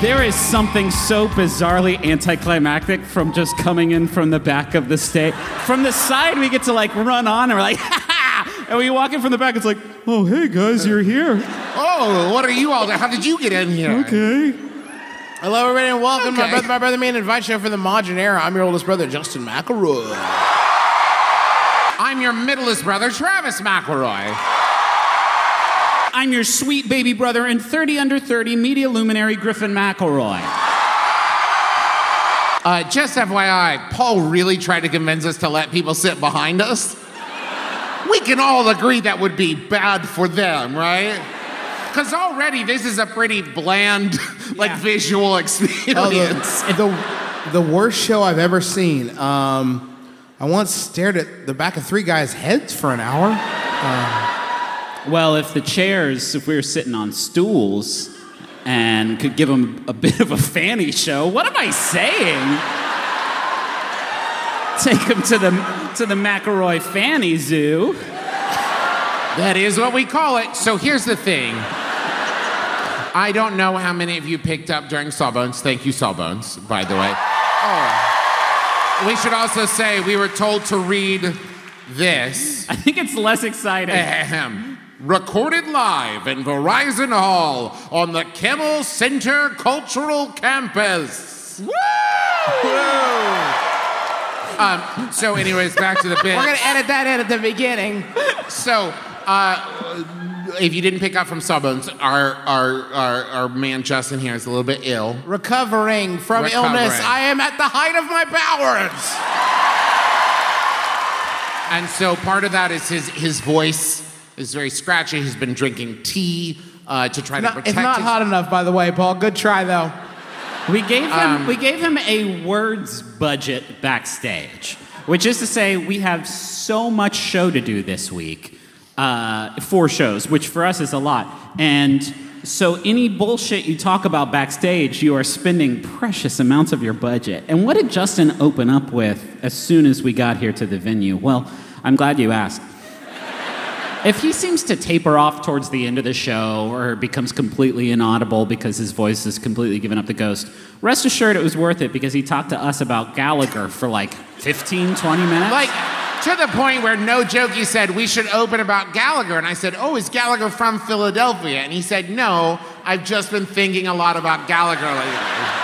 There is something so bizarrely anticlimactic from just coming in from the back of the stage. From the side, we get to like run on and we're like, ha ha! And we walk in from the back, it's like, oh, hey guys, you're here. Oh, what are you all? Doing? How did you get in here? Okay. Hello, everybody, and welcome to my Okay. brother, my brother, man invite show for the modern era. I'm your oldest brother, Justin McElroy. I'm your middleest brother, Travis McElroy. I'm your sweet baby brother and 30 under 30 media luminary Griffin McElroy. Uh, just FYI, Paul really tried to convince us to let people sit behind us. We can all agree that would be bad for them, right? Because already this is a pretty bland, like Yeah. visual Oh, experience. the, the, the worst show I've ever seen. Um, I once stared at the back of three guys' heads for an hour. Well, if the chairs, if we were sitting on stools and could give them a bit of a fanny show, what am I saying? Take them to the to the McElroy Fanny Zoo. That is what we call it. So here's the thing. I don't know how many of you picked up during Sawbones. Thank you, Sawbones, by the way. Oh. We should also say we were told to read this. I think it's less exciting. Ahem. Recorded live in Verizon Hall on the Kimmel Center Cultural Campus. Um, so, anyways, back to the bit. We're gonna edit that in at the beginning. So, uh, if you didn't pick up from Sawbones, our, our, our, our man Justin here is a little bit ill. Recovering from Recovering. illness, I am at the height of my powers. And so part of that is his, his voice is very scratchy. He's been drinking tea uh, to try to protect it's not his- hot enough, by the way, Paul. Good try, though. We gave him Um, we gave him a words budget backstage, which is to say we have so much show to do this week, uh, four shows, which for us is a lot, and so any bullshit you talk about backstage, you are spending precious amounts of your budget. And what did Justin open up with as soon as we got here to the venue? Well, I'm glad you asked. If he seems to taper off towards the end of the show or becomes completely inaudible because his voice has completely given up the ghost, rest assured it was worth it because he talked to us about Gallagher for like 15, 20 minutes. Like, to the point where, no joke, he said, we should open about Gallagher. And I said, oh, is Gallagher from Philadelphia? And he said, no, I've just been thinking a lot about Gallagher lately.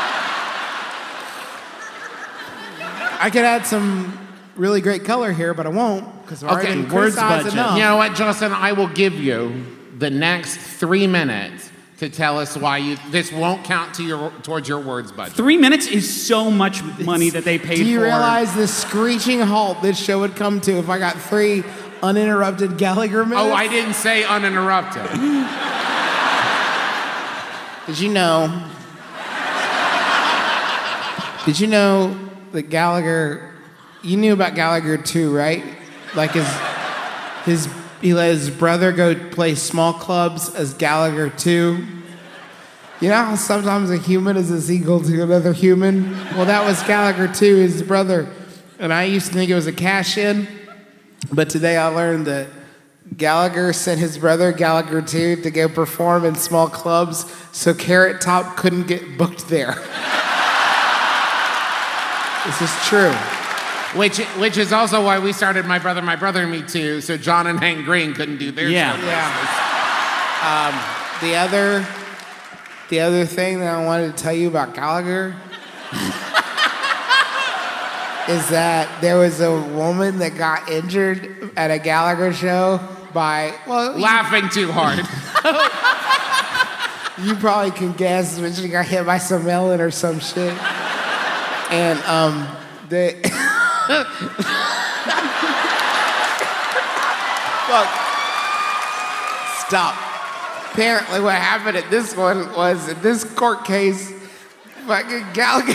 I could add some really great color here, but I won't because I've already Okay, been words criticized budget. enough. You know what, Justin? I will give you the next three minutes to tell us why you. This won't count to your towards your words budget. Three minutes is so much money that they paid for. Do you for. realize the screeching halt this show would come to if I got three uninterrupted Gallagher oh, minutes? Oh, I didn't say uninterrupted. Did you know? Did you know that Gallagher? You knew about Gallagher too, right? Like his his he let his brother go play small clubs as Gallagher too. You know how sometimes a human is a sequel to another human? Well, that was Gallagher too, his brother. And I used to think it was a cash in, but today I learned that Gallagher sent his brother Gallagher too to go perform in small clubs so Carrot Top couldn't get booked there. this is true. Which, which is also why we started My Brother, My Brother and Me Too, so John and Hank Green couldn't do their Yeah. show. Yeah. Um, the other, the other thing that I wanted to tell you about Gallagher is that there was a woman that got injured at a Gallagher show by well, you- Laughing too hard. you probably can guess when she got hit by some melon or some shit. And um, they. Look, stop. Apparently, what happened at this one was in this court case, fucking Gallagher.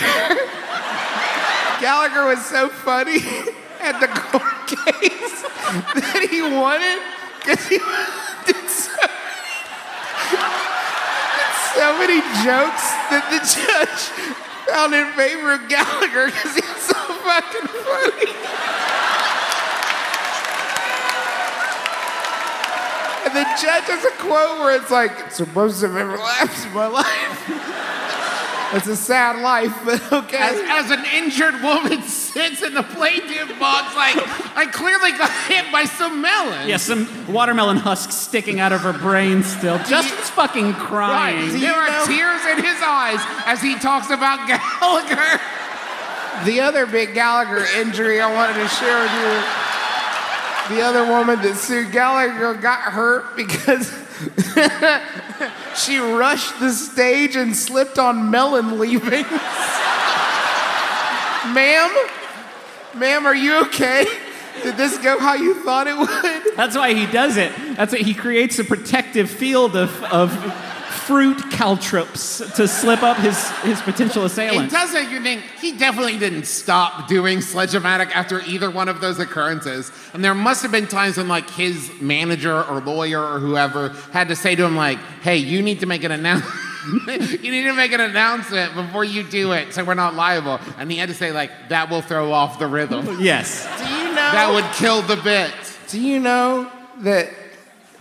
Gallagher was so funny at the court case that he won it because he did so, did so many jokes that the judge found in favor of Gallagher because he's so fucking funny. And the judge has a quote where it's like, it's the most I've ever laughed in my life. It's a sad life, but okay. As, as an injured woman sits in the plaintiff box, like I clearly got hit by some melon. Yeah, some watermelon husks sticking out of her brain still. Justin's fucking crying. Right. crying. There are know- tears in his eyes as he talks about Gallagher. The other big Gallagher injury I wanted to share with you. The other woman that sued Gallagher got hurt because she rushed the stage and slipped on melon leavings. Ma'am? Ma'am, are you okay? Did this go how you thought it would? That's why he does it. That's what he creates a protective field of, of fruit caltrops to slip up his, his potential It assailant. does make you think he definitely didn't stop doing Sledge-O-Matic after either one of those occurrences. And there must have been times when like his manager or lawyer or whoever had to say to him like, "Hey, you need to make an announcement. you need to make an announcement before you do it, so we're not liable." And he had to say like, "That will throw off the rhythm. Yes. Do you know? that would kill the bit." Do you know that?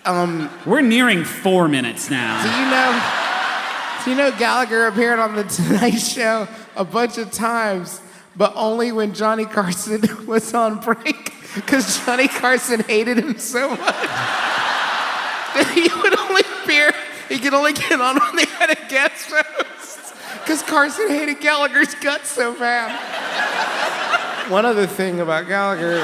Um, We're nearing four minutes now. Do you know? Do you know Gallagher appeared on the Tonight Show a bunch of times, but only when Johnny Carson was on break, because Johnny Carson hated him so much that he would only appear. He could only get on when they had a guest host, because Carson hated Gallagher's guts so bad. One other thing about Gallagher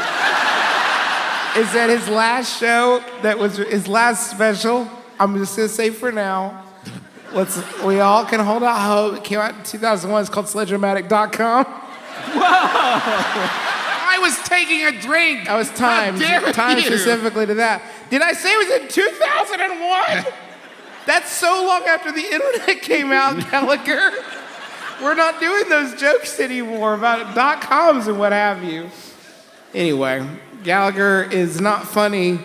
is that his last show, that was his last special, I'm just gonna say for now, let's we all can hold out hope. It came out in 2001. It's called Sledgeomatic.com. I was taking a drink. I was timed, timed specifically to that. Did I say it was in 2001? That's so long after the internet came out, Gallagher. We're not doing those jokes anymore about dot coms and what have you. Anyway, Gallagher is not funny,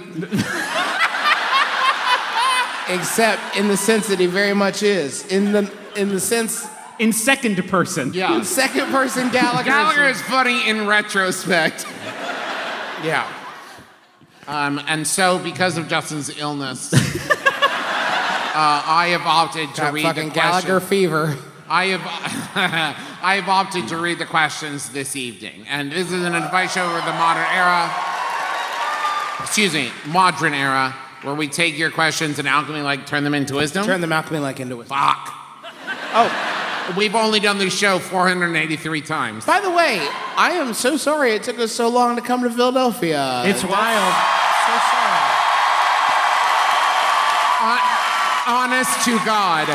except in the sense that he very much is. In the in the sense, In second person. Yeah. In second person Gallagher. Gallagher is funny in retrospect. yeah. Um, and so, because of Justin's illness, uh, I have opted to Got read fucking the question. Gallagher fever. I have, I have opted to read the questions this evening, and this is an advice show of the modern era. Excuse me, modern era, where we take your questions and alchemy like turn them into wisdom. Turn the alchemy like into it. Fuck. Oh, We've only done this show 483 times. by the way, I am so sorry it took us so long to come to Philadelphia. It's wild. so sorry. Hon- honest to God,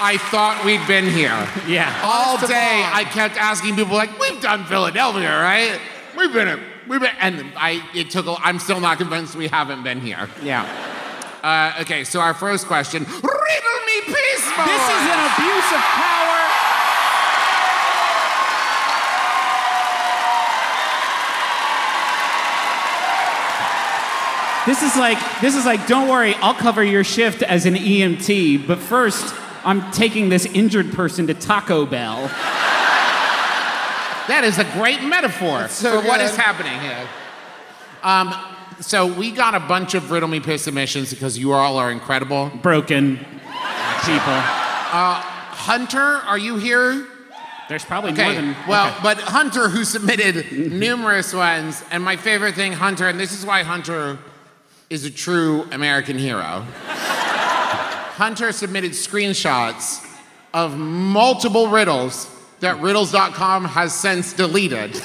I thought we'd been here. Yeah. All day, I kept asking people like, "We've done Philadelphia, right? We've been, at- we've been," and I it took. A, I'm still not convinced we haven't been here. Yeah. Uh, okay, so our first question: Riddle me piss, boy. This is an abuse of power. This is like this is like don't worry, I'll cover your shift as an EMT, but first I'm taking this injured person to Taco Bell. That is a great metaphor so for what good. is happening here. Um, so we got a bunch of riddle me piss submissions because you all are incredible. Broken people. Hunter, are you here? There's probably Okay. more than well, okay. but Hunter, who submitted numerous ones, and my favorite thing, Hunter, and this is why Hunter is a true American hero. Hunter submitted screenshots of multiple riddles that riddles.com has since deleted.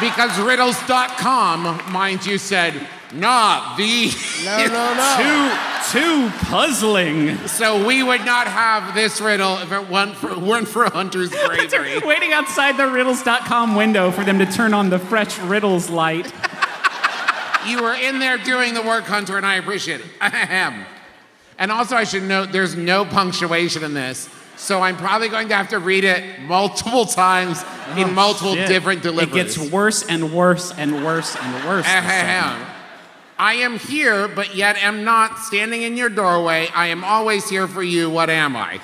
because riddles.com, mind you, said, not the. No, no, no. Too, too puzzling. So we would not have this riddle if it weren't for, weren't for Hunter's bravery. Waiting outside the riddles.com window for them to turn on the fresh riddles light. You were in there doing the work, Hunter, and I appreciate it. Ahem. And also, I should note there's no punctuation in this, so I'm probably going to have to read it multiple times in oh, multiple Oh, Shit. different It deliveries. gets worse and worse and worse and worse. this segment. Ahem. I am here, but yet am not standing in your doorway. I am always here for you. What am I?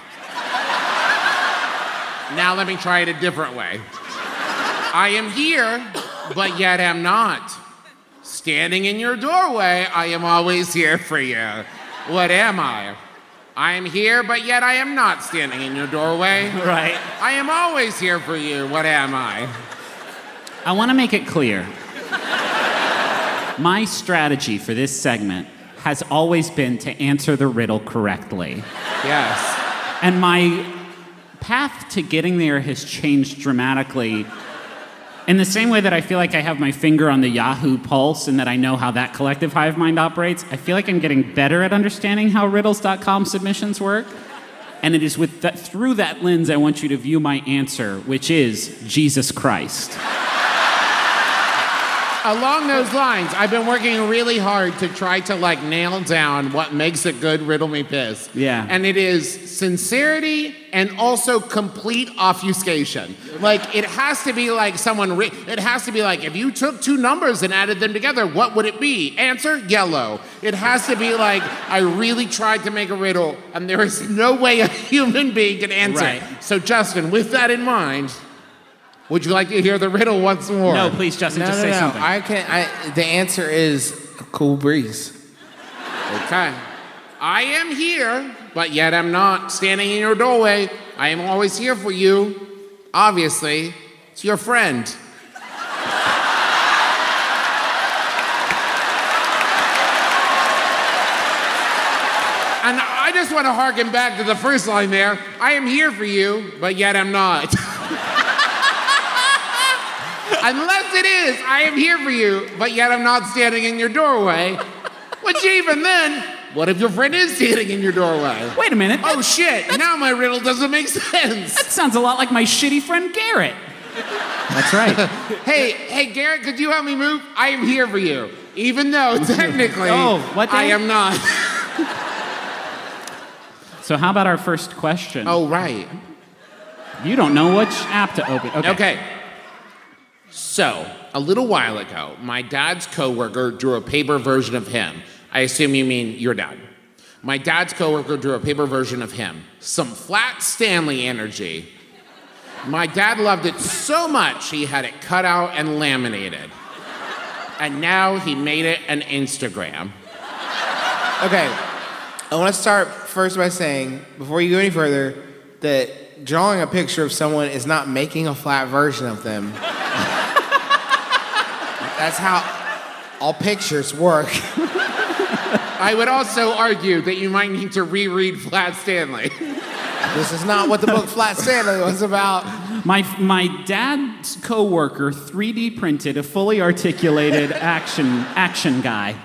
now let me try it a different way. I am here, but yet am not. Standing in your doorway, I am always here for you. What am I? I am here, but yet I am not standing in your doorway. Right. I am always here for you. What am I? I want to make it clear. My strategy for this segment has always been to answer the riddle correctly. Yes. And my path to getting there has changed dramatically. In the same way that I feel like I have my finger on the Yahoo pulse and that I know how that collective hive mind operates, I feel like I'm getting better at understanding how riddles.com submissions work. And it is with that, through that lens I want you to view my answer, which is Jesus Christ. Along those lines, I've been working really hard to try to like nail down what makes a good riddle me piss. Yeah. And it is sincerity and also complete obfuscation. Like it has to be like someone re- it has to be like if you took two numbers and added them together, what would it be? Answer yellow. It has to be like I really tried to make a riddle and there is no way a human being can answer. Right. So Justin, with that in mind, would you like to hear the riddle once more? No, please, Justin, No, just no, say no. something. I can. I. The answer is a cool breeze. Okay. I am here, but yet I'm not standing in your doorway. I am always here for you. Obviously, it's your friend. And I just want to harken back to the first line there. I am here for you, but yet I'm not. Unless it is, I am here for you, but yet I'm not standing in your doorway. Which even then, what if your friend is standing in your doorway? Wait a minute. Oh shit, now my riddle doesn't make sense. That sounds a lot like my shitty friend Garrett. That's right. Hey, hey Garrett, could you help me move? I am here for you. Even though technically Oh, what I am not. so, how about our first question? Oh right. You don't know which app to open. Okay. Okay. So, a little while ago, my dad's coworker drew a paper version of him. I assume you mean your dad. My dad's coworker drew a paper version of him. Some flat Stanley energy. My dad loved it so much he had it cut out and laminated. And now he made it an Instagram. Okay. I want to start first by saying, before you go any further, that drawing a picture of someone is not making a flat version of them. That's how all pictures work. I would also argue that you might need to reread Flat Stanley. This is not what the book Flat Stanley was about. My, my dad's coworker 3D printed a fully articulated action, action guy.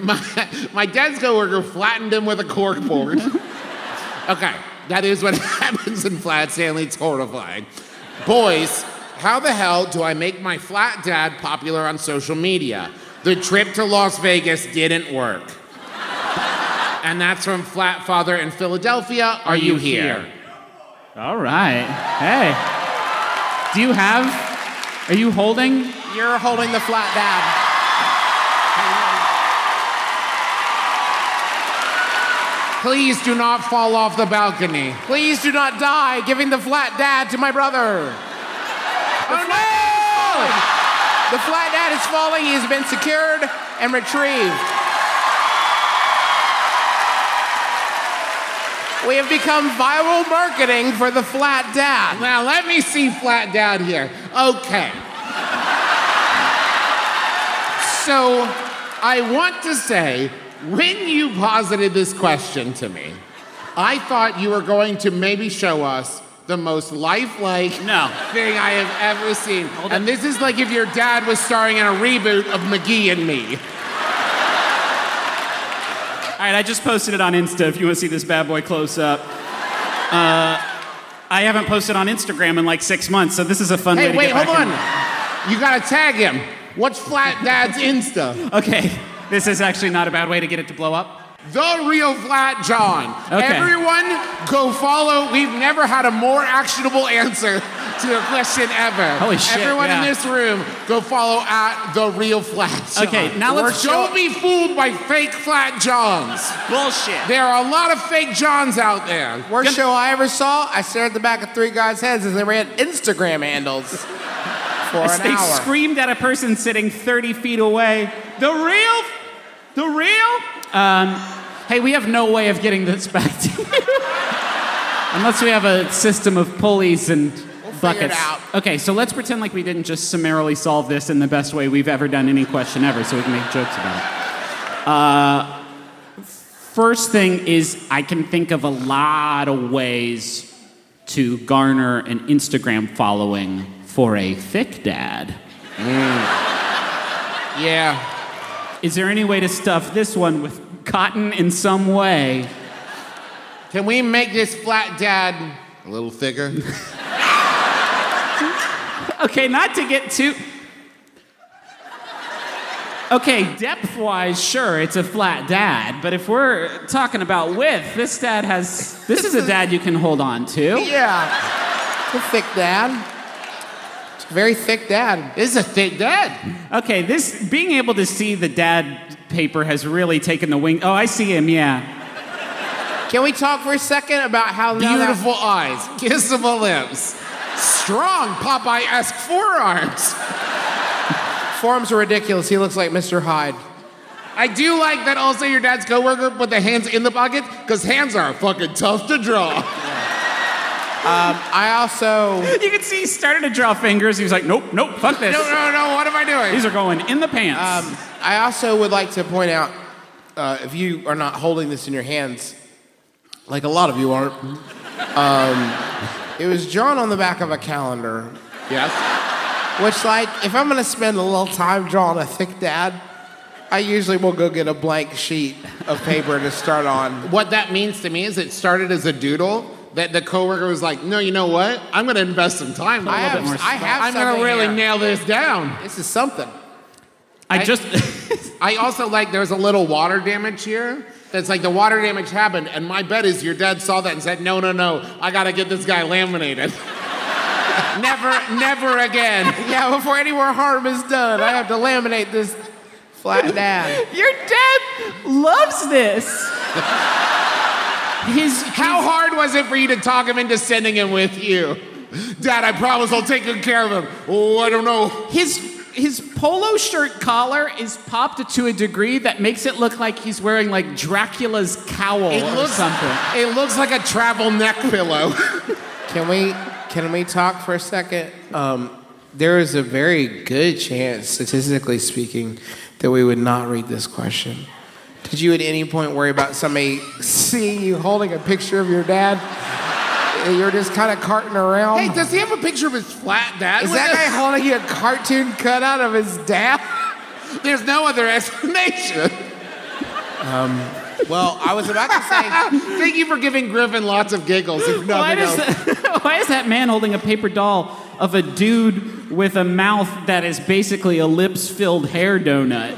My, my dad's coworker flattened him with a corkboard. okay, that is what happens in Flat Stanley. It's horrifying. Boys, how the hell do I make my flat dad popular on social media? The trip to Las Vegas didn't work. And that's from Flat Father in Philadelphia. Are, you, you here? here? All right. Hey. Do you have, are you holding? You're holding the flat dad. Please do not fall off the balcony. Please do not die giving the flat dad to my brother. Oh no! The flat dad is falling. He has been secured and retrieved. We have become viral marketing for the flat dad. Now let me see Flat Dad here. Okay. So I want to say, when you posited this question to me, I thought you were going to maybe show us the most lifelike No. thing I have ever seen. And this is like if your dad was starring in a reboot of McGee and Me. All right, I just posted it on Insta if you want to see this bad boy close up. Uh, I haven't posted on Instagram in like six months, so this is a fun way Hey, to wait, get hold on. in. You gotta tag him. What's Flat Dad's Insta? Okay, this is actually not a bad way to get it to blow up. The Real Flat John. Okay. Everyone, go follow. We've never had a more actionable answer to a question ever. Holy shit, Everyone yeah. in this room, go follow at The Real Flat John. Okay, now let's Or show- Don't be fooled by fake Flat Johns. Bullshit. There are a lot of fake Johns out there. Worst show I ever saw, I stared at the back of three guys' heads as they ran Instagram handles for As an they hour. screamed at a person sitting 30 feet away. The real? The real? Um, hey, we have no way of getting this back to you. Unless we have a system of pulleys and figure buckets. Okay, so let's pretend like we didn't just summarily solve this in the best way we've ever done any question ever, so we can make jokes about it. Uh, first thing is, I can think of a lot of ways to garner an Instagram following for a thick dad. Yeah. Is there any way to stuff this one with cotton in some way? Can we make this Flat Dad a little thicker? Okay, not to get too. Okay, depth wise, sure, it's a flat dad, but if we're talking about width, this dad has. This is a dad you can hold on to. Yeah. It's a thick dad. It's a very thick dad. This is a thick dad. Okay, this. Being able to see the dad paper has really taken the wing. Oh, I see him, yeah. Can we talk for a second about how now that- Beautiful eyes, kissable lips, strong Popeye-esque forearms. forms are ridiculous? He looks like Mr. Hyde. I do like that also your dad's coworker put the hands in the pocket because hands are fucking tough to draw. I also You can see he started to draw fingers. He was like, nope, nope, fuck this. No, no, no, what am I doing? These are going in the pants. Um, I also would like to point out, uh, if you are not holding this in your hands, like a lot of you aren't, um, it was drawn on the back of a calendar. yes. Which, like, if I'm gonna spend a little time drawing a thick dad, I usually will go get a blank sheet of paper to start on. What that means to me is it started as a doodle that the coworker was like, no, you know what? I'm going to invest some time. I have, bit more I have I'm gonna really here. nail this down. This is something. I I- just. I also like there's a little water damage here. That's like the water damage happened, and my bet is your dad saw that and said, no, no, no, I got to get this guy laminated. never, never again. Yeah, before any more harm is done, I have to laminate this flat dad. Your dad loves this. His How hard was it for you to talk him into sending him with you? Dad, I promise I'll take good care of him. Oh, I don't know. his his polo shirt collar is popped to a degree that makes it look like he's wearing like Dracula's cowl It or looks, something. it looks like a travel neck pillow. Can we can we talk for a second? Um, there is a very good chance, statistically speaking, that we would not read this question. Did you at any point worry about somebody seeing you holding a picture of your dad? And You're just kind of carting around. hey, does he have a picture of his flat dad? is that guy holding a cartoon cutout of his dad? There's no other explanation. Um, well, I was about to say. Thank you for giving Griffin lots of giggles, if Why nothing does, else. that, why is that man holding a paper doll of a dude with a mouth that is basically a lips filled hair donut?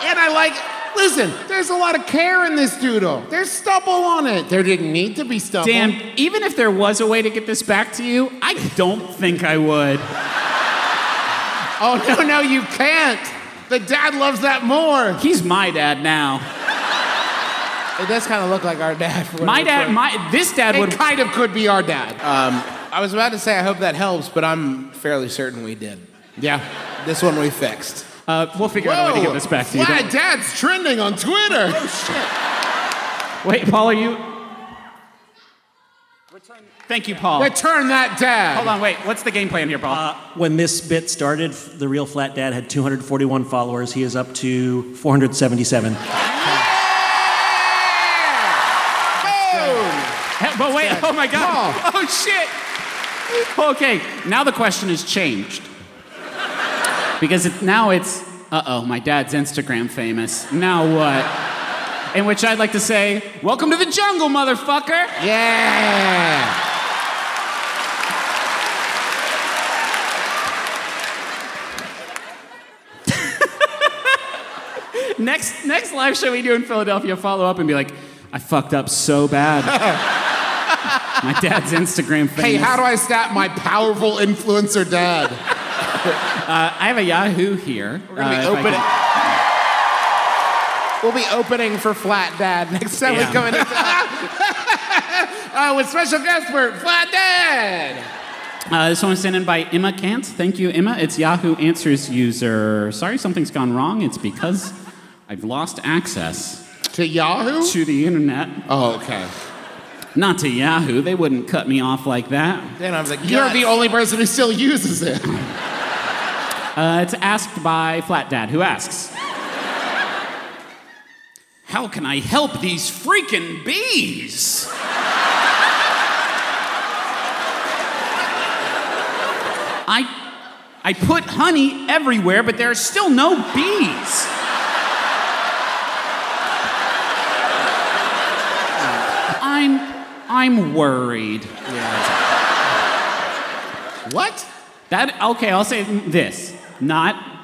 And I like, listen, there's a lot of care in this doodle. There's stubble on it. There didn't need to be stubble. Damn, even if there was a way to get this back to you, I don't think I would. Oh, no, no, you can't. The dad loves that more. He's my dad now. It does kind of look like our dad. for My dad, my this dad It would. kind of could be our dad. Um, I was about to say I hope that helps, but I'm fairly certain we did. yeah. This one we fixed. Uh, we'll figure out a way to get this back to you. Flat Don't- dad's trending on Twitter. Oh shit. Wait, Paul, are you? Thank you, Paul. Return that dad. Hold on, wait. What's the game plan here, Paul? When this bit started, the real flat dad had 241 followers. He is up to 477. Hey, but wait, oh my God. Oh shit. Okay, now the question has changed. Because it, now it's uh oh, my dad's Instagram famous. Now what? In which I'd like to say, welcome to the jungle, motherfucker. Yeah. Next next live show we do in Philadelphia, follow up and be like, I fucked up so bad. my dad's Instagram famous. Hey, how do I stat my powerful influencer dad? I have a Yahoo here. We're gonna be Uh, opening. We'll be opening for Flat Dad next time Yeah. we come in. Oh, with special guest for Flat Dad. Uh, this one was sent in by Emma Kant. Thank you, Emma. It's Yahoo Answers user. Sorry, something's gone wrong. It's because I've lost access To Yahoo? to the internet. Oh, okay. Not to Yahoo. They wouldn't cut me off like that. then I was like, You're the only person who still uses it. Uh, it's asked by Flat Dad, who asks, How can I help these freaking bees? I, I put honey everywhere, but there are still no bees. I'm, I'm worried. What? That okay, I'll say this. Not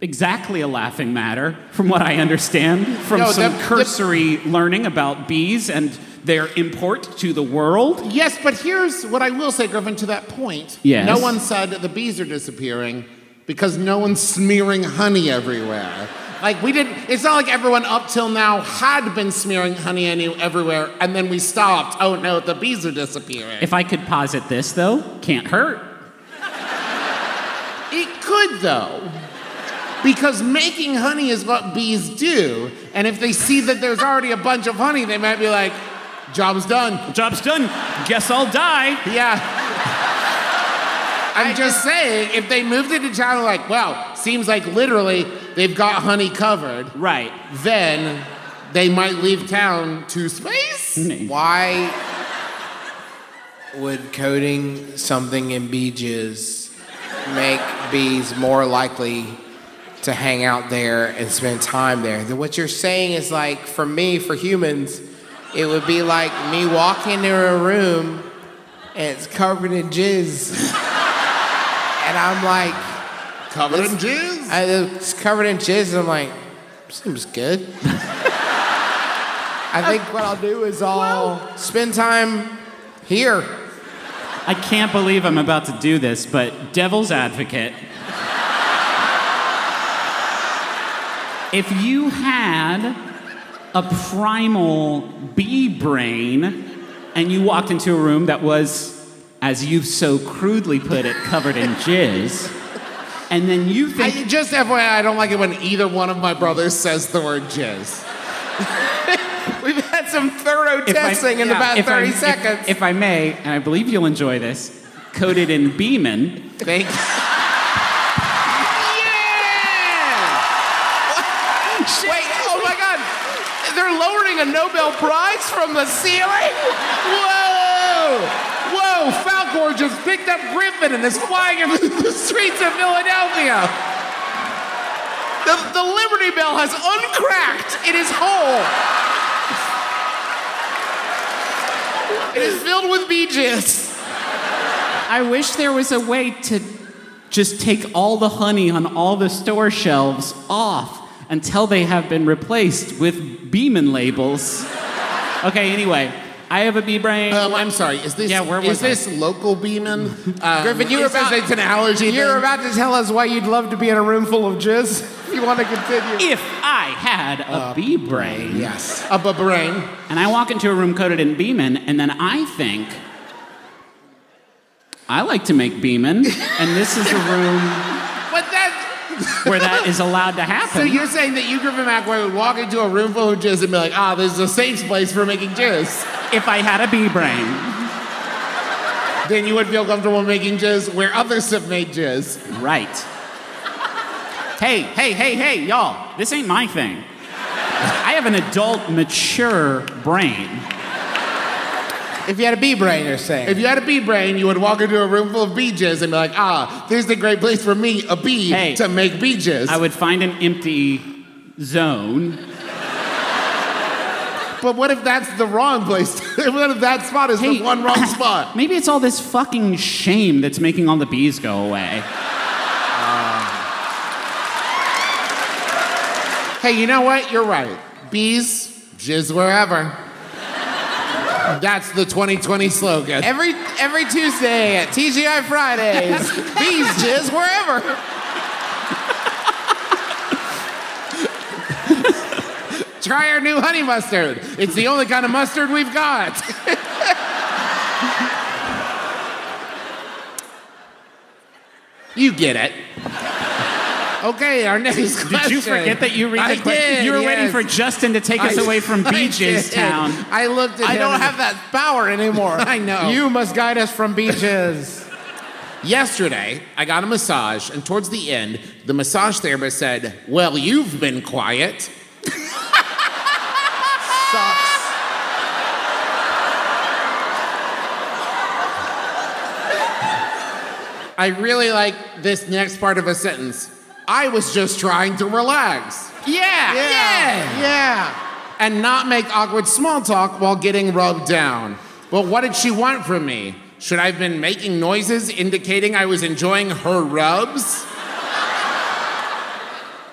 exactly a laughing matter, from what I understand from No, some cursory learning about bees and their import to the world. Yes, but here's what I will say, Griffin, to that point. Yes. No one said the bees are disappearing because no one's smearing honey everywhere. Like, we didn't, it's not like everyone up till now had been smearing honey everywhere and then we stopped. Oh no, the bees are disappearing. If I could posit this though, can't hurt. It could though. Because making honey is what bees do. And if they see that there's already a bunch of honey, they might be like, job's done. Job's done. Guess I'll die. Yeah. I'm just saying, if they moved it to China, like, well, seems like literally they've got honey covered, Right. then they might leave town to space. Why would coating something in bee jizz make bees more likely to hang out there and spend time there? Then What you're saying is like, for me, for humans, it would be like me walking into a room and it's covered in jizz. and I'm like, Covered in jizz. I, uh, it's covered in jizz, and I'm like, seems good. I think what I'll do is I'll spend time here. I can't believe I'm about to do this, but devil's advocate. If you had a primal bee brain and you walked into a room that was, as you've so crudely put it, covered in jizz, and then you think. I, just FYI, I don't like it when either one of my brothers says the word jizz. We've had some thorough If I- testing in yeah, about if I- 30 if- seconds. If, I may, and I believe you'll enjoy this, coated in Beemen, Thank you. Wait, oh my God. They're lowering a Nobel Prize from the ceiling? Whoa! Whoa! Falcor just picked up Griffin and is flying in the streets of Philadelphia. The, the Liberty Bell has uncracked. It is whole. It is filled with bee. I wish there was a way to just take all the honey on all the store shelves off until they have been replaced with Beemen labels. Okay, anyway, I have a bee brain. Um, I'm sorry. Is this Yeah, where is was I? this local Beemen? Um, Griffin, you were about, it's an allergy. You're thing. about to tell us why you'd love to be in a room full of jizz? If you want to continue. if I had a bee brain, yes, a b- brain. and I walk into a room coated in Beemen, and then I think, I like to make Beemen, and this is a room that. where that is allowed to happen. So you're saying that you, Griffin McElroy, would walk into a room full of jizz and be like, ah, this is a safe place for making jizz. If I had a bee brain, Then you would feel comfortable making jizz where others have made jizz. Right. Hey, hey, hey, hey, y'all, this ain't my thing. I have an adult, mature brain. If you had a bee brain, you're saying. If you had a bee brain, you would walk into a room full of bee jizz and be like, ah, this is a great place for me, a bee, Hey. to make bee jizz. I would find an empty zone. But what if that's the wrong place? what if that spot is Hey. the one wrong spot? Maybe it's all this fucking shame that's making all the bees go away. Um, hey, you know what? You're right. Bees, jizz wherever. That's the 2020 slogan. Every every Tuesday at TGI Fridays, bees jizz wherever. Try our new honey mustard. It's the only kind of mustard we've got. you get it. Okay, our next question. Did you forget that you read I the question? did, You were waiting for Justin to take us I- away from Beaches. Town. I looked at I him don't have that power anymore. I know. You must guide us from beaches. Yesterday, I got a massage, and towards the end, the massage therapist said, Well, you've been quiet. I really like this next part of a sentence. I was just trying to relax. Yeah, yeah, Yeah. And not make awkward small talk while getting rubbed down. But what did she want from me? Should I have been making noises indicating I was enjoying her rubs?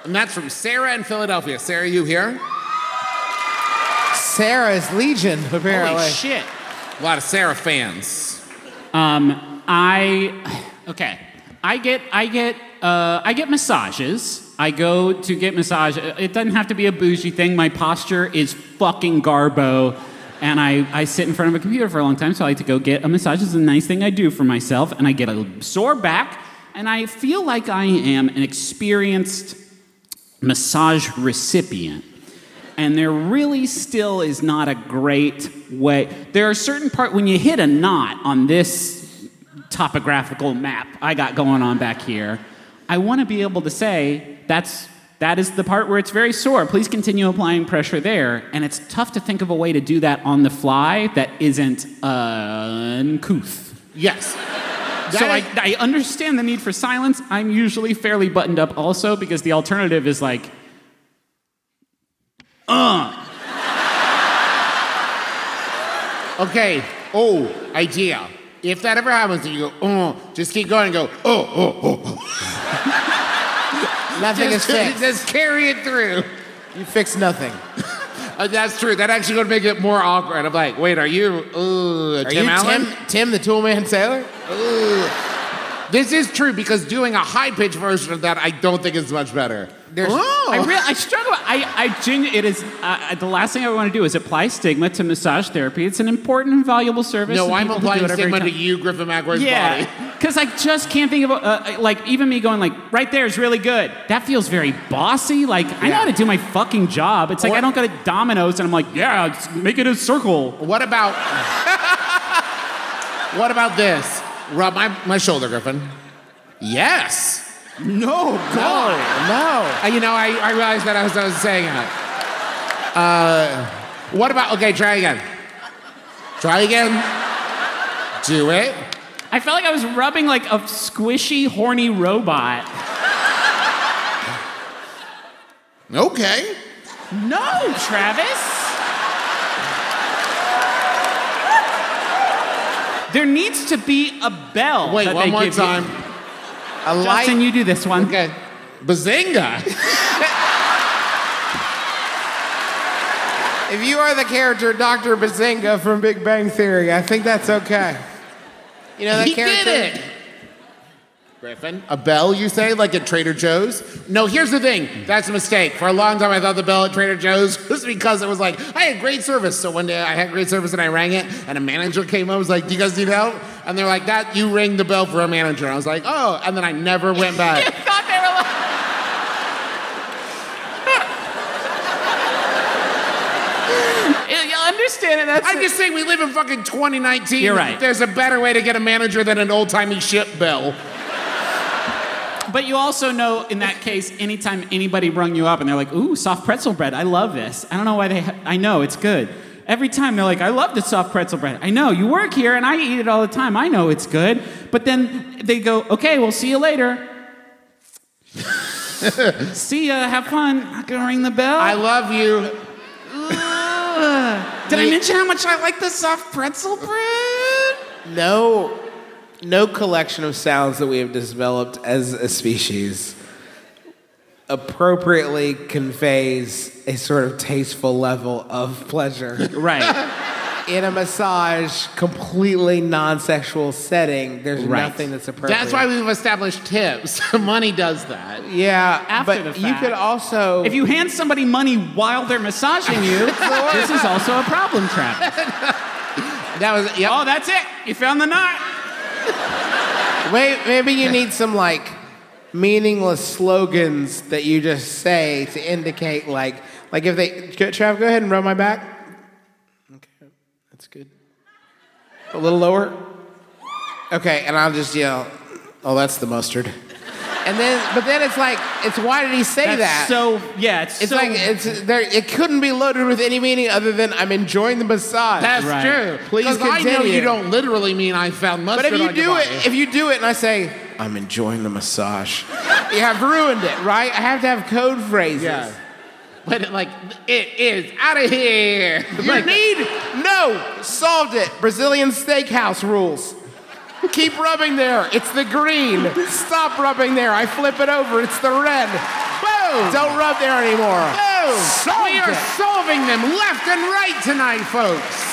and that's from Sarah in Philadelphia. Sarah, you here? Sarah's Legion, apparently. Holy shit. A lot of Sarah fans. Um, I okay. I get I get uh, I get massages. I go to get massage. It doesn't have to be a bougie thing. My posture is fucking garbo, and I, I sit in front of a computer for a long time. So I like to go get a massage. It's a nice thing I do for myself, and I get a sore back, and I feel like I am an experienced massage recipient and there really still is not a great way there are certain part when you hit a knot on this topographical map i got going on back here i want to be able to say that's that is the part where it's very sore please continue applying pressure there and it's tough to think of a way to do that on the fly that isn't uncouth Yes. so I, I understand the need for silence. I'm usually fairly buttoned up also because the alternative is like, uh. Okay. Oh, idea. If that ever happens and you go, oh, just keep going and go, oh, oh, oh, oh. Nothing Just, is fixed. just carry it through. You fix nothing. Uh, that's true. That actually would make it more awkward. I'm like, wait, are you Are Tim you Allen? Tim, Tim the Toolman Taylor? This is true because doing a high pitched version of that, I don't think is much better. There's- oh. I I struggle. I, I genu- it is uh, the last thing I want to do is apply stigma to massage therapy. It's an important and valuable service. no, I'm people who do applying stigma to you, Griffin McElroy's body. Yeah, because I just can't think of uh, like even me going like right there is really good. That feels very bossy. Like I know how to do my fucking job. It's like Or- I don't go to Domino's and I'm like, yeah, make it a circle. What about What about this? Rub my, my shoulder, Griffin. Yes. No, God. No. Uh, you know, I, I realized that as I was saying it. Uh, what about, okay, try again. Try again. Do it. I felt like I was rubbing like a squishy, horny robot. Okay. No, Travis. There needs to be a bell. Wait, one more give you. Time. A light. Justin, you do this one. Okay. Bazinga. If you are the character Dr. Bazinga from Big Bang Theory, I think that's okay. You know that he character? did it. Griffin, a bell, you say, like at Trader Joe's? No, here's the thing. That's a mistake. For a long time, I thought the bell at Trader Joe's was because it was like, I had great service. So one day I had great service and I rang it, and a manager came up and was like, Do you guys need help? And they're like, That, you ring the bell for a manager. I was like, Oh. And then I never went back. thought they were like. You'll understand it. That's I'm just saying, we live in fucking 2019. You're right. There's a better way to get a manager than an old timey ship bell. But you also know, in that case, anytime anybody rung you up and they're like, "Ooh, soft pretzel bread, I love this." I don't know why they. Ha- I know it's good. Every time they're like, I love the soft pretzel bread. I know, you work here and I eat it all the time. I know it's good. But then they go, okay, we'll see you later. see ya, have fun. I'm not gonna ring the bell. I love you. Ugh. Did I mention how much I like the soft pretzel bread? No, no collection of sounds that we have developed as a species appropriately conveys a sort of tasteful level of pleasure. Right. In a massage, completely non-sexual setting, there's Right. nothing that's appropriate. That's why we've established tips. Money does that. Yeah, After but the you fact. could also. If you hand somebody money while they're massaging you, this is also a problem, Travis. That was yep. Oh, that's it. You found the knot. Wait, maybe you need some like meaningless slogans that you just say to indicate like like if they Trav, go ahead and rub my back. Okay, that's good. A little lower. Okay, and I'll just yell, "Oh, that's the mustard." And then, but then it's like, it's why did he say That's that? so yeah, it's, it's so like it's there. It couldn't be loaded with any meaning other than I'm enjoying the massage. That's Right. true. Please 'Cause I know you don't literally mean I found much. But if you on do it, body. if you do it, and I say, "I'm enjoying the massage," you have ruined it, right? I have to have code phrases. Yeah. But it, like it is out of here. You Like, need no solved it. Brazilian steakhouse rules. Keep rubbing there. It's the green. Stop rubbing there. I flip it over. It's the red. boom. Don't rub there anymore. Boom. Solved we are it. solving them left and right tonight, folks.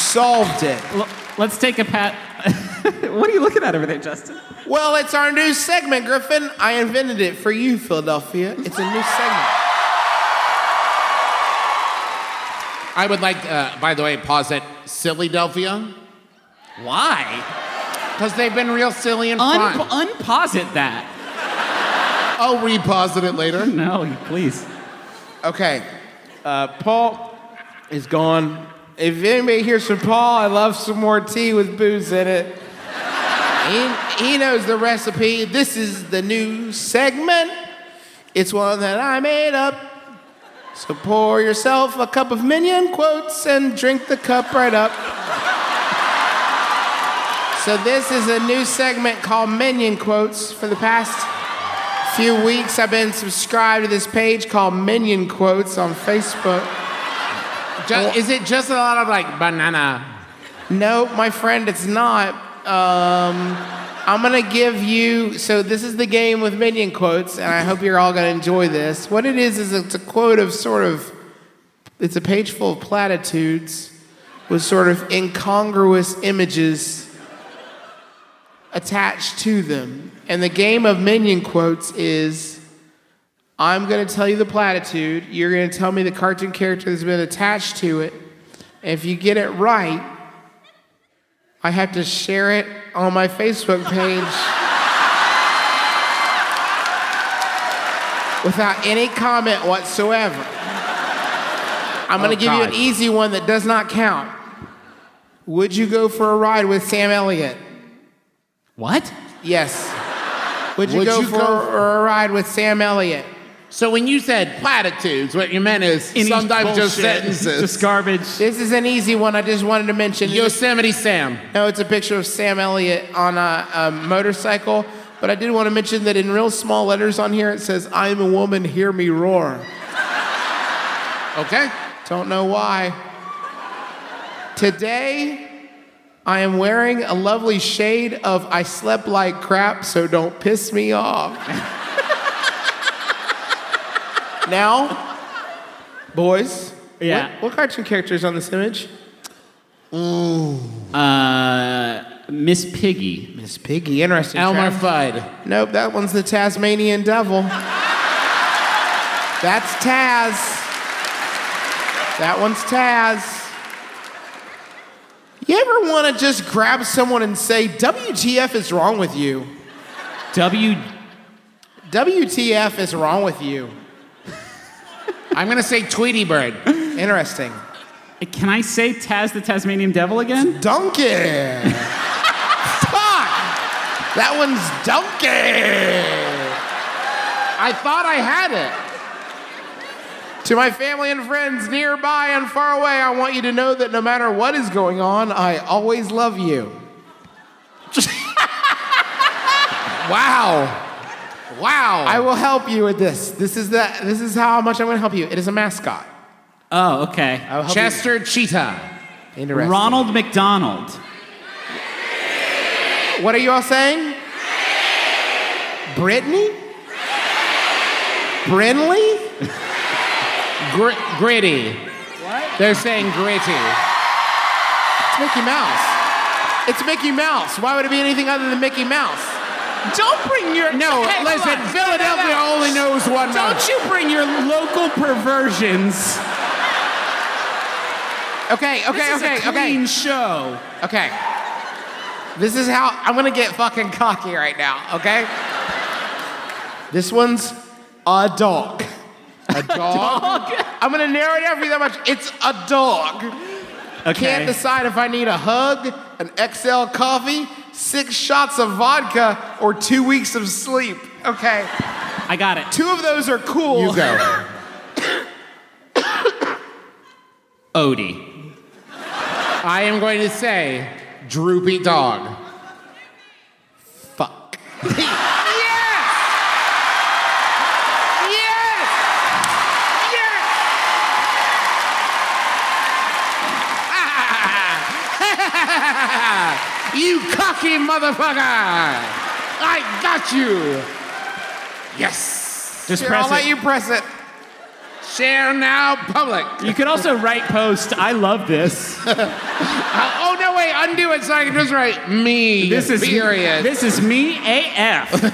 Solved it. L- Let's take a pat. what are you looking at over there, Justin? Well, it's our new segment, Griffin. I invented it for you, Philadelphia. It's a new segment. I would like, uh, by the way, pause it. Sillydelphia, Why? because they've been real silly and Un- fun. unposit that. I'll reposit it later. No, please. Okay. Uh, Paul is gone. If anybody hears from Paul, I love some more tea with booze in it. he, he knows the recipe. This is the new segment. It's one that I made up. So pour yourself a cup of minion quotes and drink the cup right up. So this is a new segment called Minion Quotes. For the past few weeks, I've been subscribed to this page called Minion Quotes on Facebook. Ju- is it just a lot of like banana? No, my friend, it's not. Um, I'm gonna give you. So this is the game with Minion Quotes, and I hope you're all gonna enjoy this. What it is is it's a quote of sort of. It's a page full of platitudes with sort of incongruous images attached to them. And the game of Minion Quotes is. I'm going to tell you the platitude. You're going to tell me the cartoon character that's been attached to it. And if you get it right, I have to share it on my Facebook page without any comment whatsoever. I'm going to Oh, give you an easy one that does not count. Would you go for a ride with Sam Elliott? What? Yes. Would you Would go you for go- a ride with Sam Elliott? So when you said platitudes, what you meant is Any sometimes just bullshit. sentences. Just garbage. This is an easy one. I just wanted to mention. Yosemite Sam. No, it's a picture of Sam Elliott on a, a motorcycle. But I did want to mention that in real small letters on here it says, I'm a woman, hear me roar. Okay. Don't know why. Today, I am wearing a lovely shade of I slept like crap, so don't piss me off. now, boys, Yeah. what, what cartoon character is on this image? Uh, Miss Piggy. Miss Piggy, interesting. Elmer. Fudd. Nope, that one's the Tasmanian devil. That's Taz. That one's Taz. You ever want to just grab someone and say, WTF is wrong with you? W. WTF is wrong with you? I'm gonna say Tweety Bird. Interesting. Can I say Taz the Tasmanian Devil again? Donkey. Fuck. That one's Donkey. I thought I had it. To my family and friends nearby and far away, I want you to know that no matter what is going on, I always love you. Wow. Wow. I will help you with this. This is the this is how much I'm going to help you. It is a mascot. Oh, okay. I will help Chester Cheetah. Interesting. Ronald McDonald. What are you all saying? Brittany? Brinley? Gr- gritty. What? They're saying gritty. It's Mickey Mouse. It's Mickey Mouse. Why would it be anything other than Mickey Mouse? Don't bring your No, Hey, listen, on. Philadelphia No, no, no. only knows one Don't mouth. you bring your local perversions. Okay, okay, This is okay, a okay. clean show. Okay. This is how I'm gonna get fucking cocky right now, okay? This one's a dog. A dog? I'm gonna narrow it down for you that much. It's a dog. Okay. Can't decide if I need a hug, an XL coffee, six shots of vodka, or two weeks of sleep. Okay. I got it. Two of those are cool. You go. Odie. I am going to say droopy dog. Fuck. Yes! Yes! Yes! You cocky motherfucker! I got you! Yes! Just Here, press I'll let it. you press it. Share now public. You can also write post. I love this. Uh, oh no, wait, undo it so I can just write me. This is period. This is me AF. All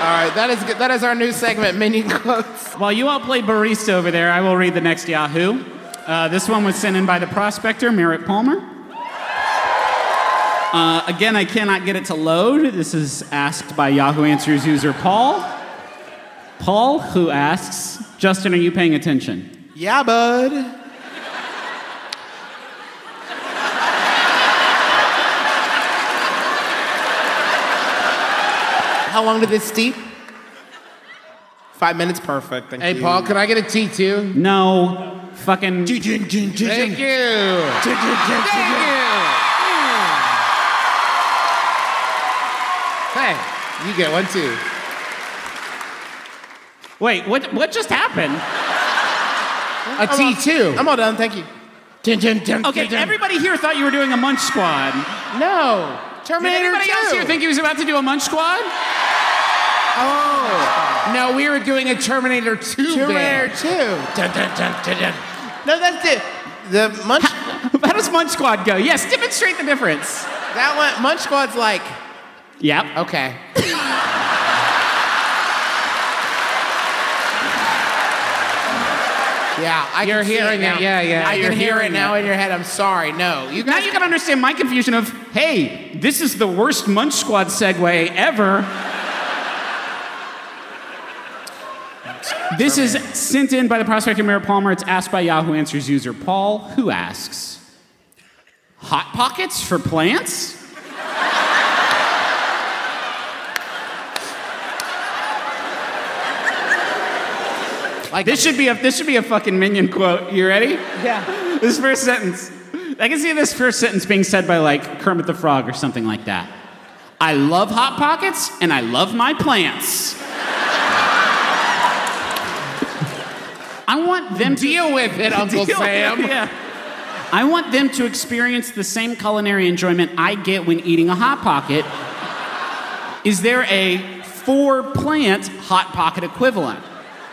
right, that is good. that is our new segment, minion quotes. While you all play barista over there, I will read the next Yahoo. Uh, this one was sent in by the prospector, Merritt Palmer. Uh, again, I cannot get it to load. This is asked by Yahoo Answers user Paul. Paul, who asks, Justin, are you paying attention? Yeah, bud. How long did this steep? Five minutes, perfect. Thank hey, you. Paul, can I get a T2? No. Fucking. Thank you. Thank you. You get one too. Wait, what, what just happened? A T2. I'm all done. Thank you. Okay, everybody here thought you were doing a Munch Squad. No. Terminator Did anybody 2. else here think he was about to do a Munch Squad? Oh. No, we were doing a Terminator 2 Terminator bit. 2. Dun, dun, dun, dun, dun. No, that's it. The Munch. How does Munch Squad go? Yes, demonstrate the difference. that one. Munch Squad's like. Yep. Okay. yeah, I You're can see hearing it now. it. Yeah, yeah. I You're can hear it hearing now it. in your head. I'm sorry. No, you Now guys. you can understand my confusion of, hey, this is the worst Munch Squad segue ever. This is sent in by the prospector Mayor Palmer. It's asked by Yahoo Answers user Paul, who asks, Hot Pockets for plants? Like This should be a this should be a fucking minion quote. You ready? Yeah. This first sentence. I can see this first sentence being said by like Kermit the Frog or something like that. I love hot pockets and I love my plants. I want them to deal with it, Uncle Sam. Yeah. I want them to experience the same culinary enjoyment I get when eating a hot pocket. Is there a four plant hot pocket equivalent?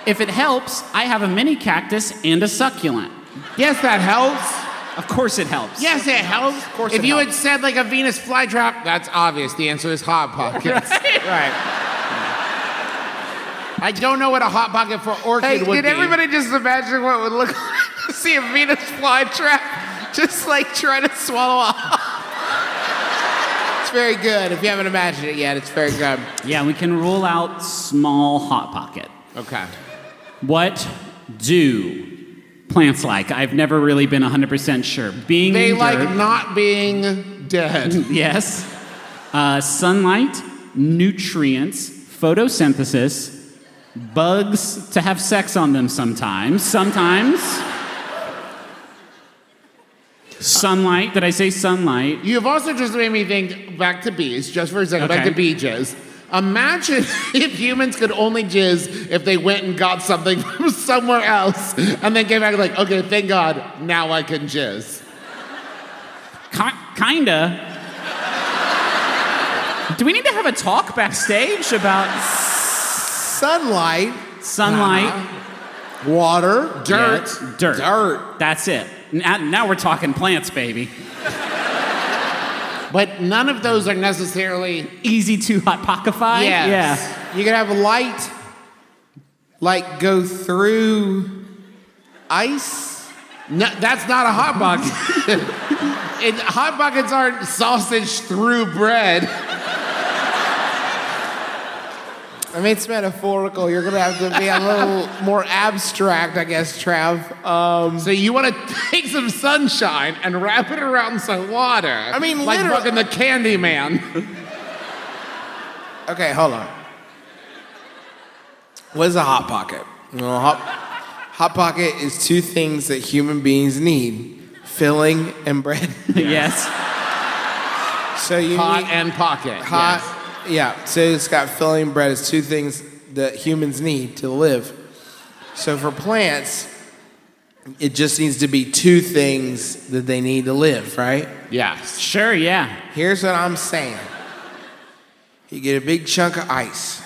If it helps, I have a mini cactus and a succulent. Yes, that helps. Of course it helps. Yes, it helps. Of course if it you helps. had said like a Venus flytrap, that's obvious. The answer is hot pockets. Right. I don't know what a hot pocket for orchid Hey, would did be. everybody just imagine what it would look like to see a Venus flytrap just like trying to swallow a It's very good. If you haven't imagined it yet, it's very good. Yeah, we can rule out small hot pocket. Okay. What do plants like? I've never really been 100% sure. Being They like dirt- not being dead. Yes. Uh, sunlight, nutrients, photosynthesis, bugs to have sex on them sometimes. Sometimes. Sunlight. Did I say sunlight? You've also just made me think back to bees, just for a second, back to bee jizz. Imagine if humans could only jizz if they went and got something from somewhere else and then came back like, okay, thank God, now I can jizz. Ki- kinda. Do we need to have a talk backstage about Sunlight, sunlight? Uh-huh. water, Dirt. Yeah, dirt. dirt. That's it. Now, now we're talking plants, baby. But none of those are necessarily. Easy to hypocrify. Yes. Yeah. You can have light, like go through ice. No, that's not a hot bucket. it, hot buckets aren't sausage through bread. I mean, it's metaphorical. You're gonna have to be a little more abstract, I guess, Trav. Um, So you want to take some sunshine and wrap it around some water. I mean, like literal- fucking the Candy Man. okay, hold on. What is a hot pocket? Well, hot, hot pocket is two things that human beings need: filling and bread. yes. So you Hot need and pocket. hot. yes. Yeah. So it's got filling and bread. It's two things that humans need to live. So for plants, it just needs to be two things that they need to live, right? Yeah. Sure, yeah. Here's what I'm saying. You get a big chunk of ice,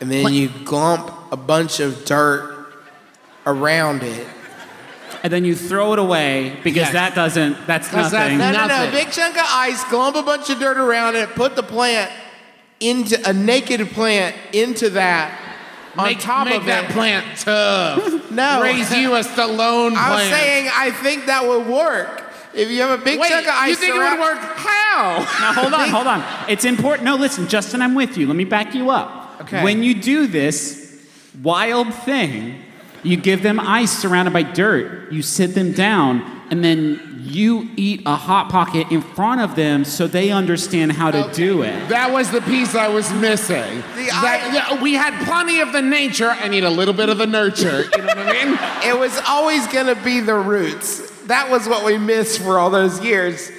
and then you glump a bunch of dirt around it. And then you throw it away because Yes. that doesn't, that's 'Cause that- nothing. No, no, no. Nothing. Big chunk of ice, glump a bunch of dirt around it, put the plant into a naked plant into that. On make top make of that it. plant tough. No. Raise you a Stallone plant. I was saying, I think that would work. If you have a big Wait, chunk of ice you think it around- would work? How? Now, hold on, hold on. It's important. No, listen, Justin, I'm with you. Let me back you up. Okay. When you do this wild thing, you give them ice surrounded by dirt, you sit them down, and then you eat a hot pocket in front of them so they understand how to do it. That was the piece I was missing. The That- I- yeah, we had plenty of the nature. I need a little bit of the nurture. You know what I mean? It was always going to be the roots. That was what we missed for all those years.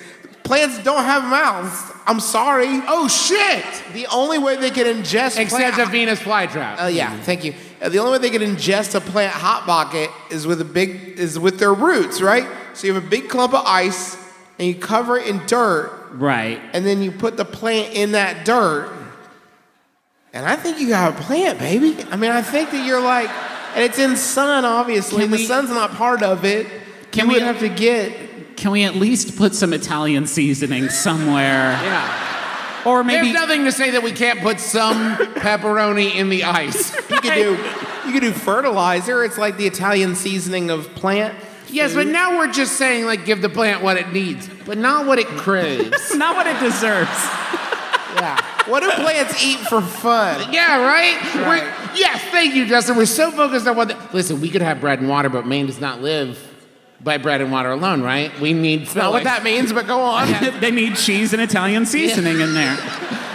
Plants don't have mouths. I'm sorry. Oh shit! The only way they can ingest Except plant- a Venus flytrap. Oh yeah, thank you. The only way they can ingest a plant hot pocket is with a big is with their roots, right? So you have a big clump of ice and you cover it in dirt, Right. and then you put the plant in that dirt. And I think you got a plant, baby. I mean, I think that you're like, and it's in sun, obviously. Can the we- sun's not part of it. Can you we- would have to get Can we at least put some Italian seasoning somewhere? yeah. Or maybe There's nothing to say that we can't put some pepperoni in the ice. you could do you could do fertilizer. It's like the Italian seasoning of plant. yes, but now we're just saying like give the plant what it needs, but not what it craves. not what it deserves. Yeah. What do plants eat for fun? yeah, right? Right. We're, yes, thank you, Justin. We're so focused on what. The, listen, we could have bread and water, but man does not live by bread and water alone, right? We need Not filling. what that means, but go on. they need cheese and Italian seasoning in there.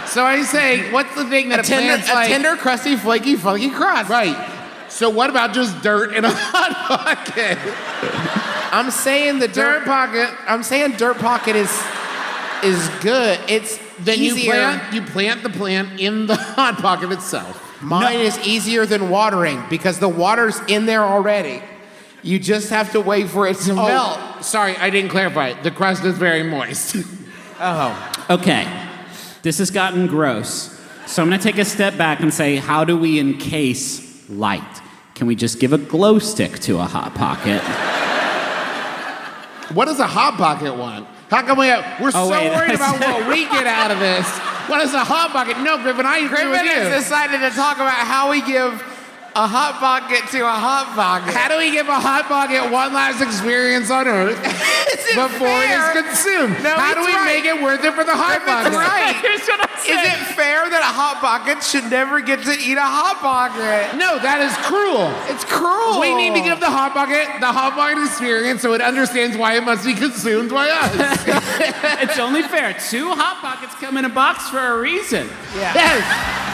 So I say, what's the thing that A a, tender, plant's a like? tender, crusty, flaky, funky crust. Right. So what about just dirt in a hot pocket? I'm saying the Dirt dirt. pocket. I'm saying dirt pocket is is good. It's Then you easier. plant you plant the plant in the hot pocket itself. Mine is easier than watering because the water's in there already. You just have to wait for it to oh, melt. Oh, sorry, I didn't clarify. The crust is very moist. Oh. Okay, this has gotten gross. So I'm going to take a step back and say, how do we encase light? Can we just give a glow stick to a hot pocket? what does a hot pocket want? How come we have, we're Oh, so wait, worried about what we get out of this? What is a hot pocket? No, Griffin, I agree Griffin with you. has decided to talk about how we give a hot pocket to a hot pocket. How do we give a hot pocket one last experience on Earth Is it before fair? it is consumed? No, How do we right. make it worth it for the hot Griffin's pocket? right. Here's what I'm Is it fair that a hot pocket should never get to eat a hot pocket? No, that is cruel. It's cruel. We need to give the hot pocket the hot pocket experience so it understands why it must be consumed by us. It's only fair. Two hot pockets come in a box for a reason. Yeah. yes.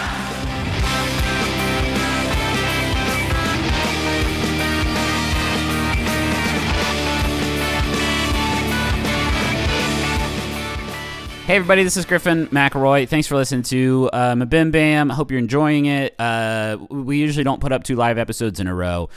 Hey, everybody, this is Griffin McElroy. Thanks for listening to uh, Mabim Bam. I hope you're enjoying it. Uh, we usually don't put up two live episodes in a row,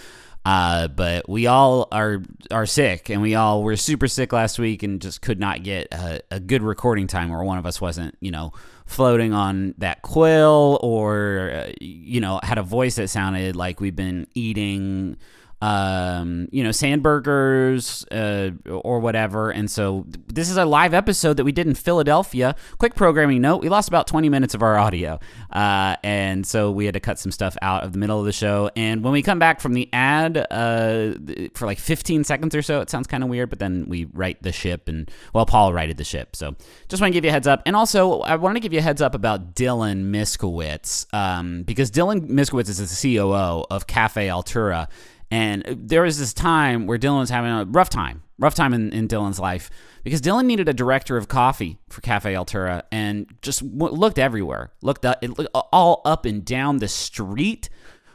uh, but we all are are sick, and we all were super sick last week and just could not get a, a good recording time where one of us wasn't, you know, floating on that quill or, uh, you know, had a voice that sounded like we've been eating um, you know, sandburgers uh, or whatever. And so this is a live episode that we did in Philadelphia. Quick programming note: we lost about 20 minutes of our audio, uh, and so we had to cut some stuff out of the middle of the show. And when we come back from the ad uh, for like 15 seconds or so, it sounds kind of weird. But then we right the ship, and well, Paul righted the ship. So just want to give you a heads up. And also, I want to give you a heads up about Dylan Miskowitz um, because Dylan Miskowitz is the COO of Cafe Altura. And there was this time where Dylan was having a rough time, rough time in, in Dylan's life because Dylan needed a director of coffee for Cafe Altura and just w- looked everywhere, looked up, looked all up and down the street,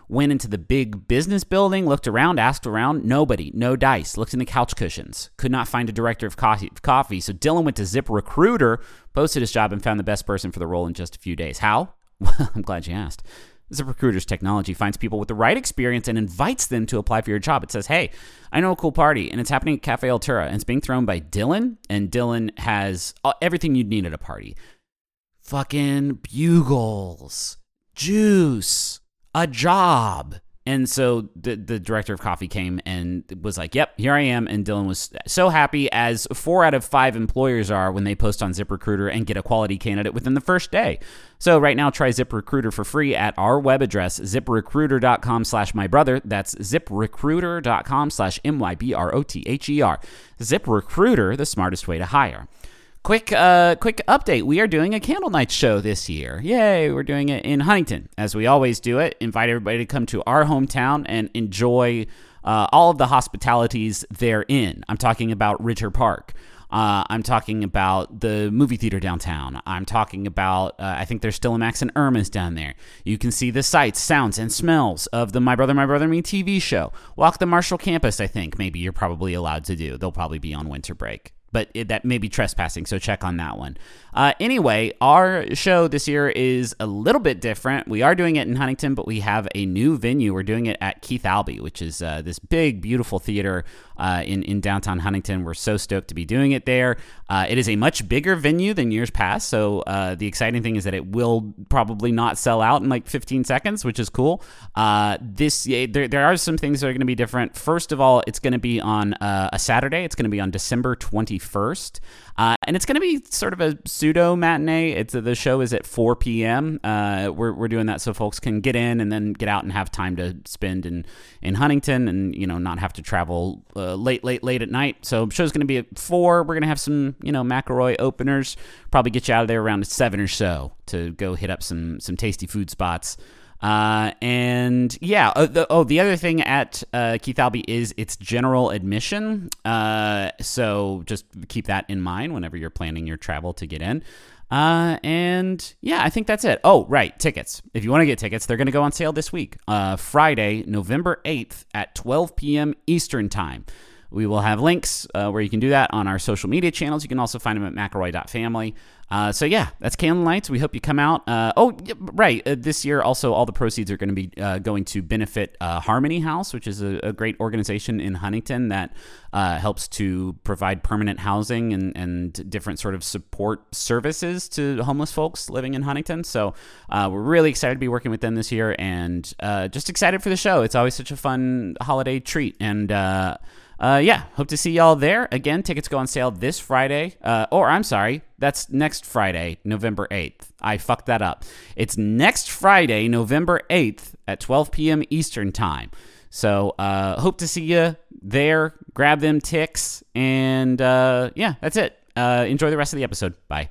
went into the big business building, looked around, asked around, nobody, no dice, looked in the couch cushions, could not find a director of coffee. coffee. So Dylan went to Zip Recruiter, posted his job, and found the best person for the role in just a few days. How? Well, I'm glad you asked. ZipRecruiter's technology finds people with the right experience and invites them to apply for your job. It says, "Hey, I know a cool party, and it's happening at Cafe Altura, and it's being thrown by Dylan, and Dylan has uh, everything you'd need at a party: fucking bugles, juice, a job." And so the the director of coffee came and was like, "Yep, here I am." And Dylan was so happy, as four out of five employers are when they post on ZipRecruiter and get a quality candidate within the first day. So right now, try ZipRecruiter for free at our web address, ziprecruiter.com slash my brother. That's ziprecruiter.com slash M-Y-B-R-O-T-H-E-R. ZipRecruiter, the smartest way to hire. Quick, uh, quick update. We are doing a candle night show this year. Yay! We're doing it in Huntington, as we always do it. Invite everybody to come to our hometown and enjoy uh, all of the hospitalities therein. I'm talking about Ritter Park. Uh, I'm talking about the movie theater downtown. I'm talking about, uh, I think there's still a Max and Irma's down there. You can see the sights, sounds, and smells of the My Brother, My Brother Me TV show. Walk the Marshall campus, I think maybe you're probably allowed to do. They'll probably be on winter break but it, that may be trespassing, so check on that one. Uh, anyway, our show this year is a little bit different. We are doing it in Huntington, but we have a new venue. We're doing it at Keith Albee, which is uh, this big, beautiful theater uh, in, in downtown Huntington. We're so stoked to be doing it there. Uh, it is a much bigger venue than years past, so uh, the exciting thing is that it will probably not sell out in like 15 seconds, which is cool. Uh, this there, there are some things that are going to be different. First of all, it's going to be on a Saturday. It's going to be on December 21st. Uh, and it's going to be sort of a pseudo matinee. It's the show is at 4 p.m. Uh, we're, we're doing that so folks can get in and then get out and have time to spend in, in Huntington and you know not have to travel uh, late late late at night. So show's going to be at four. We're going to have some you know McElroy openers. Probably get you out of there around seven or so to go hit up some some tasty food spots. Uh, and yeah, oh the, oh, the other thing at uh, Keith Albee is it's general admission. Uh, so just keep that in mind whenever you're planning your travel to get in. Uh, and yeah, I think that's it. Oh, right, tickets. If you want to get tickets, they're going to go on sale this week, uh, Friday, November 8th at 12 p.m. Eastern Time. We will have links where you can do that on our social media channels. You can also find them at McElroy.family. Uh, so yeah, that's Candlenights. We hope you come out. Uh, oh, right. Uh, this year, also, all the proceeds are going to be uh, going to benefit uh, Harmony House, which is a, a great organization in Huntington that uh, helps to provide permanent housing and, and different sort of support services to homeless folks living in Huntington. So we're really excited to be working with them this year, and just excited for the show. It's always such a fun holiday treat, and. Uh, yeah, hope to see y'all there. Again, tickets go on sale this Friday. Uh, or I'm sorry, that's next Friday, November 8th. I fucked that up. It's next Friday, November 8th at 12 p.m. Eastern Time. So uh, hope to see you there. Grab them ticks. And uh, yeah, that's it. Uh, enjoy the rest of the episode. Bye.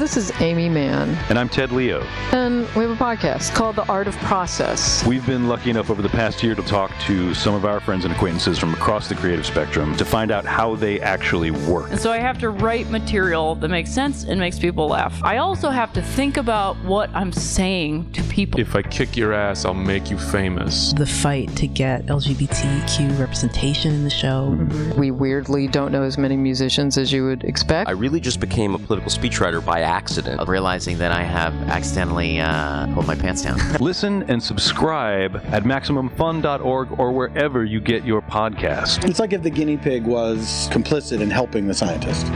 Hello this is Aimee Mann, And I'm Ted Leo. and we have a podcast called The Art of Process. We've been lucky enough over the past year to talk to some of our friends and acquaintances from across the creative spectrum to find out how they actually work. And so I have to write material that makes sense and makes people laugh. I also have to think about what I'm saying to people. If I kick your ass, I'll make you famous. The fight to get LGBTQ representation in the show. We weirdly don't know as many musicians as you would expect. I really just became a political speechwriter by accident, of realizing that I have accidentally uh, pulled my pants down. Listen and subscribe at MaximumFun.org or wherever you get your podcast. It's like if the guinea pig was complicit in helping the scientist.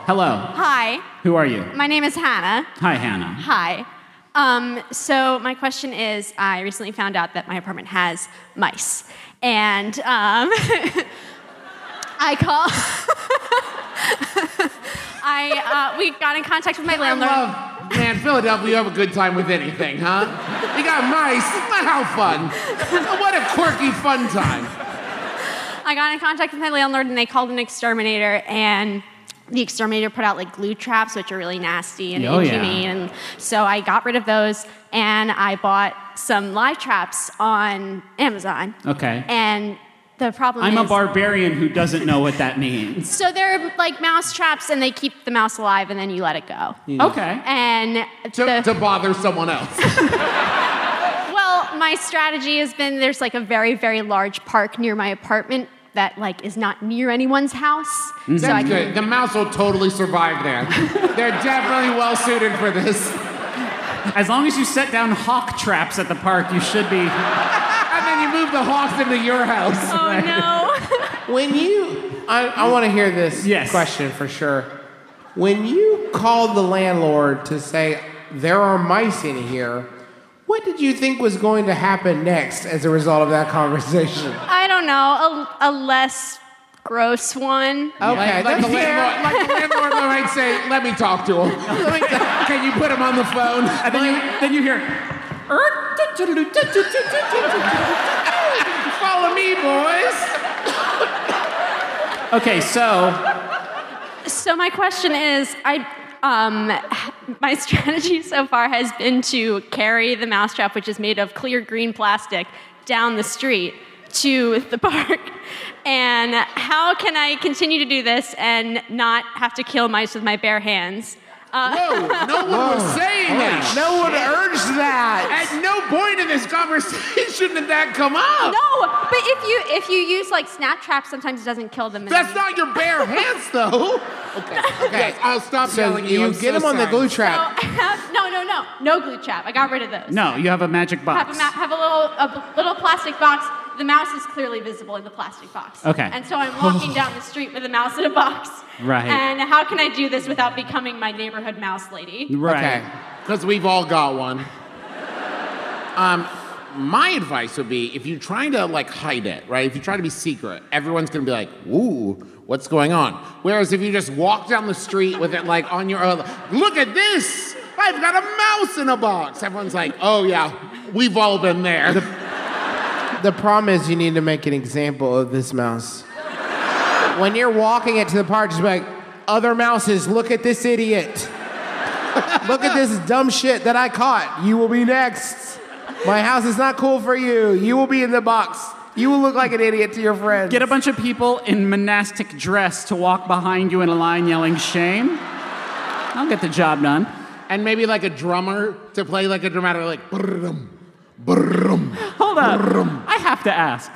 Hello. Hi, Who are you? my name is Hannah. Hi, Hannah. Hi. Um, so my question is, I recently found out that my apartment has mice, and um, I call. I uh, we got in contact with my I landlord. love, man, Philadelphia, you have a good time with anything, huh? You got mice. How fun. What a quirky, fun time. I got in contact with my landlord, and they called an exterminator, and the exterminator put out like glue traps, which are really nasty and Oh, yeah. inhumane. And so I got rid of those, and I bought some live traps on Amazon. Okay. And the problem I'm is, a barbarian who doesn't know what that means. so they're like mouse traps, and they keep the mouse alive, and then you let it go. Okay. And To, the, to bother someone else. well, my strategy has been there's like a very very large park near my apartment that like is not near anyone's house. That's So I can good. The mouse will totally survive there. They're definitely well suited for this. As long as you set down hawk traps at the park, you should be. And then move the hawks into your house. Oh no. When you, I, I want to hear this Yes. question for sure. When you called the landlord to say there are mice in here, what did you think was going to happen next as a result of that conversation? I don't know, a, a less gross one. Okay, Like, like, that's the fair. landlord, like the landlord might say, let me talk to him. Can you put him on the phone? And then you, then you hear. Me, boys. Okay, so So my question is, I um, my strategy so far has been to carry the mousetrap, which is made of clear green plastic, down the street to the park. And how can I continue to do this and not have to kill mice with my bare hands? Uh, Whoa, no one was saying that. No one urged that. At no point in this conversation did that come up. No, but if you if you use like snap traps, sometimes it doesn't kill them. That's not your bare hands, though. Okay, okay, I'll stop So yelling at you. you I'm get so them on the sorry. glue So trap. I have, no, no, no, no glue trap. I got rid of those. no, you have a magic Have box. a, ma- have a little a little plastic box. The mouse is clearly visible in the plastic box. Okay. And so I'm walking down the street with a mouse in a box. Right. And how can I do this without becoming my neighborhood mouse lady? Right. Okay, because we've all got one. Um, my advice would be if you're trying to like hide it, right? If you try to be secret, everyone's gonna be like, "Ooh, what's going on?" Whereas if you just walk down the street with it like on your, uh, look at this, I've got a mouse in a box. Everyone's like, "Oh yeah, we've all been there." The problem is you need to make an example of this mouse. when you're walking it to the park, just be like, other mouses, look at this idiot. look at this dumb shit that I caught. You will be next. My house is not cool for you. You will be in the box. You will look like an idiot to your friends. Get a bunch of people in monastic dress to walk behind you in a line yelling shame. I'll get the job done. and maybe like a drummer to play like a dramatic like. Brrrum. Hold on. I have to ask.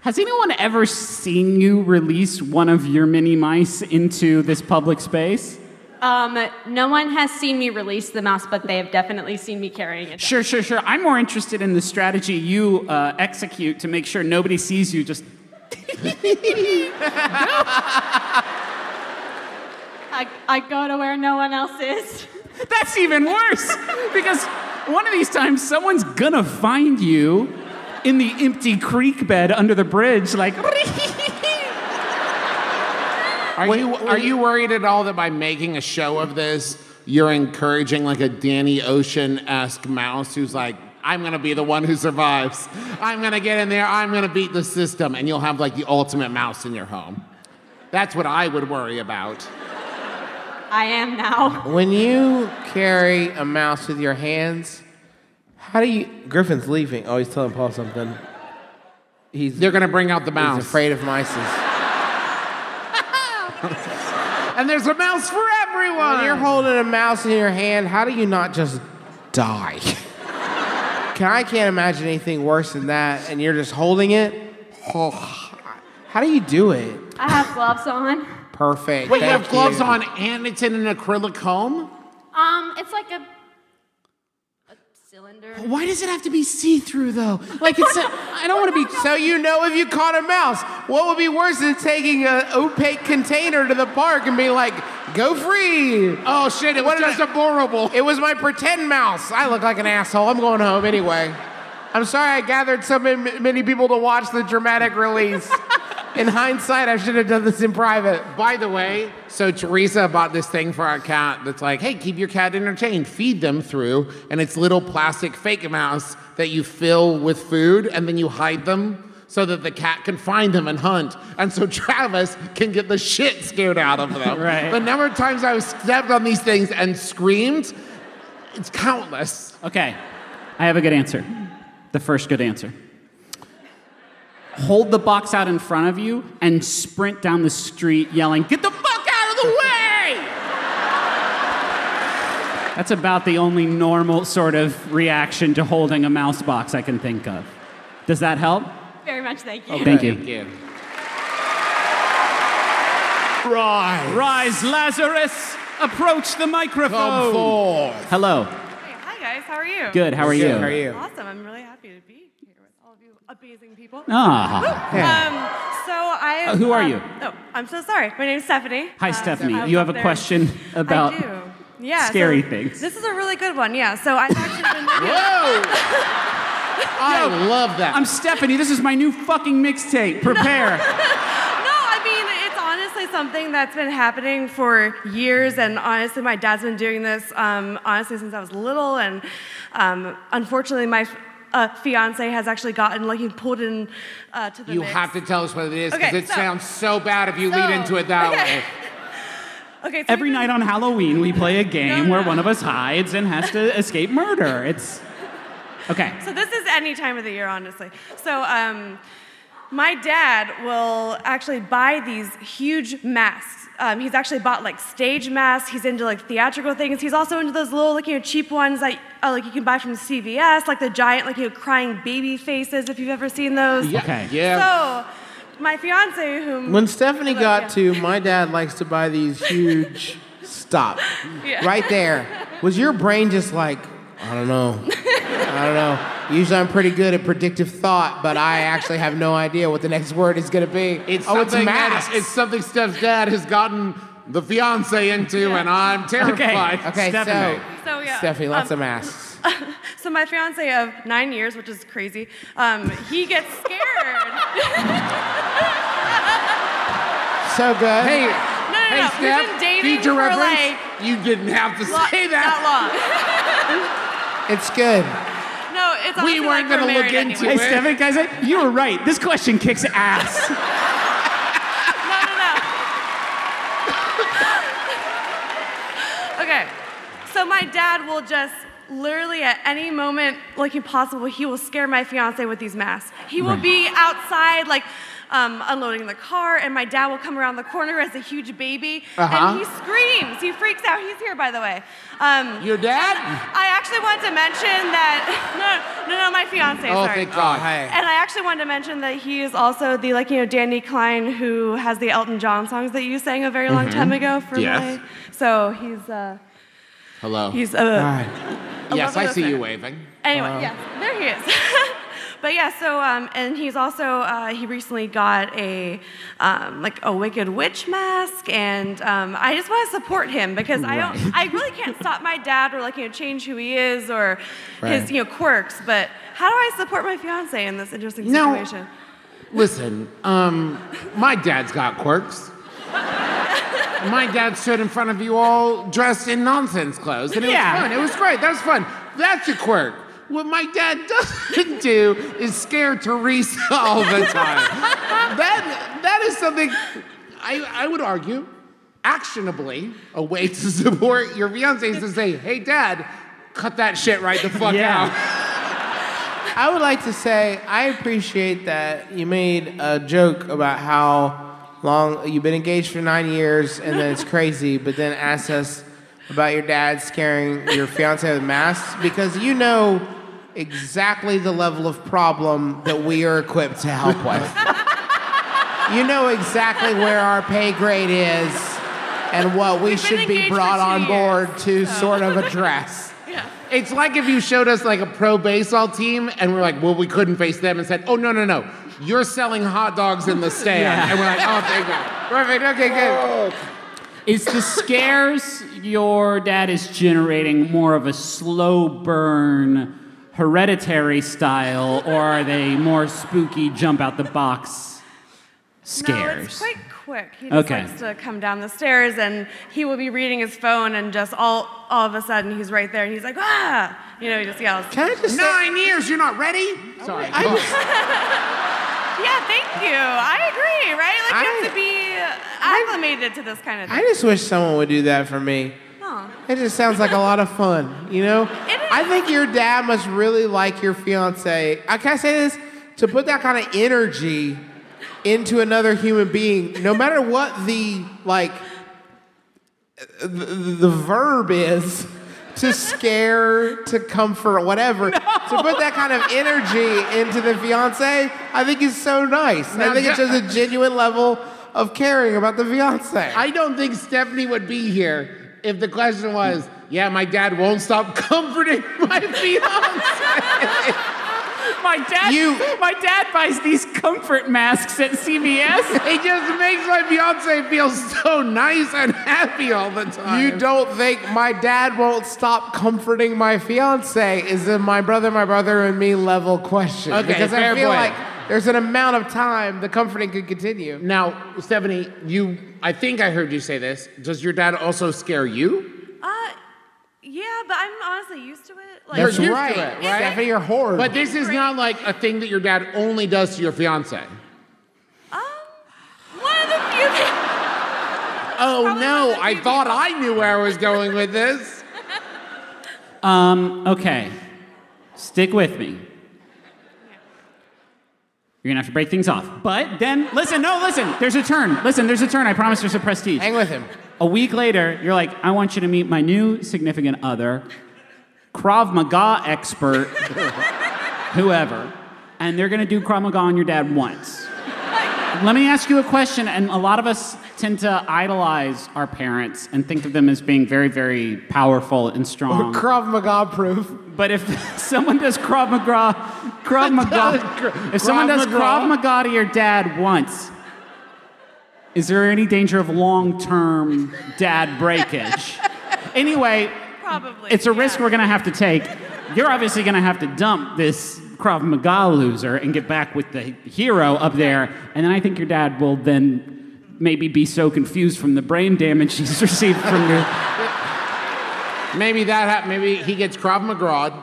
Has anyone ever seen you release one of your mini mice into this public space? Um, no one has seen me release the mouse, but they have definitely seen me carrying it. Sure, sure, sure. I'm more interested in the strategy you uh, execute to make sure nobody sees you just. I, I go to where no one else is. That's even worse because one of these times someone's gonna find you in the empty creek bed under the bridge, like. Are you are you worried at all that by making a show of this, you're encouraging like a Danny Ocean esque mouse who's like, I'm gonna be the one who survives. I'm gonna get in there. I'm gonna beat the system, and you'll have like the ultimate mouse in your home. That's what I would worry about. I am now. When you carry a mouse with your hands, how do you? Griffin's leaving. Oh, he's telling Paul something. He's. They're gonna bring out the mouse. He's afraid of mices. and there's a mouse for everyone. When you're holding a mouse in your hand, how do you not just die? Can I can't imagine anything worse than that, and you're just holding it. Oh, how do you do it? I have gloves on. Perfect. Wait, you Thank have gloves you. on and it's in an acrylic home? Um, it's like a, a cylinder. Why does it have to be see-through though? Like it's. I don't want to be. So you know if you caught a mouse, what would be worse than taking an opaque container to the park and being like, "Go free"? Oh shit! It was just adorable. It was my pretend mouse. I look like an asshole. I'm going home anyway. I'm sorry I gathered so many, many people to watch the dramatic release. In hindsight, I should have done this in private. By the way, so Teresa bought this thing for our cat that's like, hey, keep your cat entertained. Feed them through, and it's little plastic fake mouse that you fill with food, and then you hide them so that the cat can find them and hunt. And so Travis can get the shit scared out of them. Right. The number of times I've stepped on these things and screamed, it's countless. Okay, I have a good answer. The first good answer. Hold the box out in front of you and sprint down the street yelling, Get the fuck out of the way! That's about the only normal sort of reaction to holding a mouse box I can think of. Does that help? Very much, thank you. Thank you. you. Rise. Rise, Lazarus. Approach the microphone. Come forth. Hello. Hi guys, how are you? Good, how are you? How are you? Awesome. I'm really happy to be here with all of you amazing people. Ah. Um, so I. Uh, who are um, you? Oh, I'm so sorry. My name's Stephanie. Hi, Um, Stephanie. Was You have a there. question about I do. Yeah. scary so things. This is a really good one. Yeah. So I've actually been. Whoa! I love that. I'm Stephanie. This is my new fucking mixtape. Prepare. No, I mean it's honestly something that's been happening for years, and honestly, my dad's been doing this um, honestly since I was little, and um, unfortunately, my uh, fiance has actually gotten like he pulled in uh, to the You mix. have to tell us what it is because Okay, it so- sounds so bad if you so- lead into it that okay. way. Okay, so Every night on Halloween, we play a game where one of us hides and has to escape murder. It's okay. So this is any time of the year, honestly. So um, my dad will actually buy these huge masks. Um, he's actually bought like stage masks. He's into like theatrical things. He's also into those little like you know cheap ones that uh, like you can buy from CVS, like the giant like you know crying baby faces if you've ever seen those. Yeah. Okay. So my fiance, whom When Stephanie Hello, got yeah. to, my dad likes to buy these huge. Stop. Yeah. Right there. Was your brain just like, I don't know. I don't know. Usually I'm pretty good at predictive thought, but I actually have no idea what the next word is going to be. It's oh, it's something that- masks. it's something Steph's dad has gotten the fiance into, and I'm terrified. Okay, so, So, yeah, Stephanie, lots um, of masks. So my fiance of nine years, which is crazy, um, he gets scared. So good. Hey, No, no, hey, no. Steph, We've been dating for like you didn't have to lo- say that. Not It's good. No, it's We weren't like we're gonna look into anyway. Hey, Stephanie, guys, you were right. This question kicks ass. No, no, no. okay. So my dad will just literally at any moment like possible, he will scare my fiance with these masks. He will Right. be outside like um, unloading the car, and my dad will come around the corner as a huge baby, Uh-huh. and he screams. He freaks out. He's here, by the way. Um, Your dad? I actually wanted to mention that. No, no, no, my fiance. Oh, sorry. thank God. Oh, hey. And I actually wanted to mention that he is also the like you know Danny Klein who has the Elton John songs that you sang a very long Mhm. time ago for Yes. my. So he's uh Hello. he's uh. a yes, I see you waving. Anyway, Uh, yes, there he is. but yeah, so um, and he's also uh, he recently got a um, like a Wicked Witch mask, and um, I just want to support him because I don't, I really can't stop my dad or like you know change who he is or Right. his you know quirks. But how do I support my fiance in this interesting No. situation? Listen, um, my dad's got quirks. my dad stood in front of you all dressed in nonsense clothes, and it Yeah. was fun. It was great. That was fun. That's a quirk. What my dad doesn't do is scare Teresa all the time. that that is something I, I would argue actionably, a way to support your fiance is to say, hey, dad, cut that shit right the fuck out. I would like to say I appreciate that you made a joke about how long you've been engaged for nine years and then it's crazy, but then asked us about your dad scaring your fiance with masks because you know exactly the level of problem that we are equipped to help with. you know exactly where our pay grade is and what we should be brought on board to sort of address. It's like if you showed us like a pro baseball team and we're like, well, we couldn't face them and said, oh, no, no, no. You're selling hot dogs in the stand. Yeah. And we're like, oh, thank God. Perfect. Okay, good. Is the scares your dad is generating more of a slow burn, hereditary style, or are they more spooky, jump out the box No, scares? it's quite quick. He just Okay. likes to come down the stairs and he will be reading his phone and just all all of a sudden he's right there and he's like, ah! You know, he just yells. Can I just Nine years, you're not ready? Sorry. I just, Yeah, thank you. I agree, right? Like you have to be acclimated to this kind of thing. I just wish someone would do that for me. It just sounds like a lot of fun, you know? I think your dad must really like your fiance. I can I say this? To put that kind of energy into another human being, no matter what the like the, the verb is to scare, to comfort, whatever, to put that kind of energy into the fiance, I think is so nice. And I think it's Ja- just a genuine level of caring about the fiance. I don't think Stephanie would be here if the question was, yeah, my dad won't stop comforting my fiance. my dad, my dad buys these comfort masks at CVS. it just makes my fiance feel so nice and happy all the time. You don't think my dad won't stop comforting my fiance is a my brother, my brother, and me level question. Okay, because I fair feel point. like there's an amount of time the comforting could continue. Now, Stephanie, you, I think I heard you say this. Does your dad also scare you? Uh, yeah, but I'm honestly used to it. Like, That's You're used right. to it, right? Stephanie, you're horrid. But this is not like a thing that your dad only does to your fiance. Um, one of the few things. Oh no, I thought I knew where I was going with this. Um, okay. Stick with me. You're gonna have to break things off. But then, listen, no, listen, there's a turn. Listen, there's a turn. I promise there's a prestige. Hang with him. A week later, you're like, I want you to meet my new significant other, Krav Maga expert, whoever. And they're gonna do Krav Maga on your dad once. Let me ask you a question, and a lot of us tend to idolize our parents and think of them as being very, very powerful and strong. Krav Maga proof. But if someone does Krav Maga, Krav Maga, if someone does Maga. Krav Maga to your dad once, is there any danger of long-term dad breakage? anyway, Probably. it's a risk we're gonna have to take. You're obviously gonna have to dump this Krav Maga loser and get back with the hero up there, and then I think your dad will then maybe be so confused from the brain damage he's received from your. Maybe that hap- maybe he gets Krav Maga,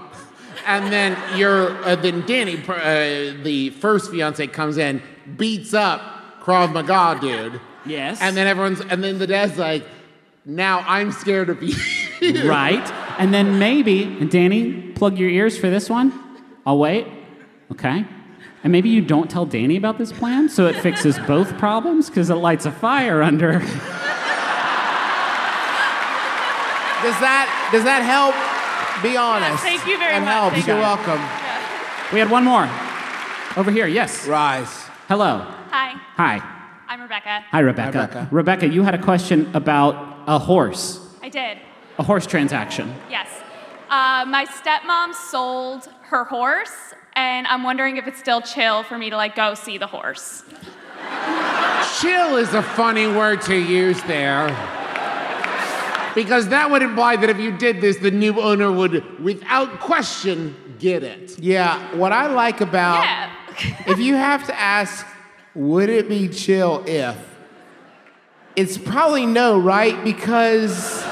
and then your uh, then Danny, uh, the first fiance, comes in, beats up Krav Maga dude. Yes. And then everyone's and then the dad's like, now I'm scared of you. right? And then maybe, and Danny, plug your ears for this one. I'll wait. Okay. And maybe you don't tell Danny about this plan so it fixes both problems because it lights a fire under. Does that does that help? Be honest. thank you very That much. helps. Thank You're you. welcome. We had one more. Over here, yes. Rise. Hello. Hi, Hi. I'm Rebecca. Hi, Rebecca. Rebecca. Rebecca, you had a question about a horse, I did, a horse transaction. yes. Uh, my stepmom sold her horse, and I'm wondering if it's still chill for me to like go see the horse. Chill is a funny word to use there. Because that would imply that if you did this, the new owner would, without question, get it. Yeah, what I like about Yeah. if you have to ask, would it be chill if? It's probably no, right? Because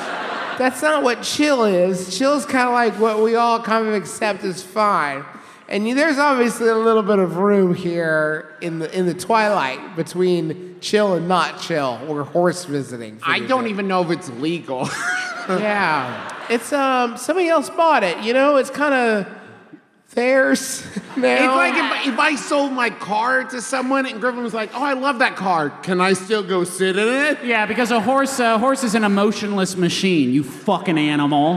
that's not what chill is. Chill is kind of like what we all kind of accept as fine. And you, there's obviously a little bit of room here in the in the twilight between chill and not chill, or horse visiting. I don't to- even know if it's legal. yeah, it's um somebody else bought it. You know, it's kind of theirs now. It's like if, if I sold my car to someone and Griffin was like, "Oh, I love that car. Can I still go sit in it?" Yeah, because a horse, a horse is an emotionless machine. You fucking animal.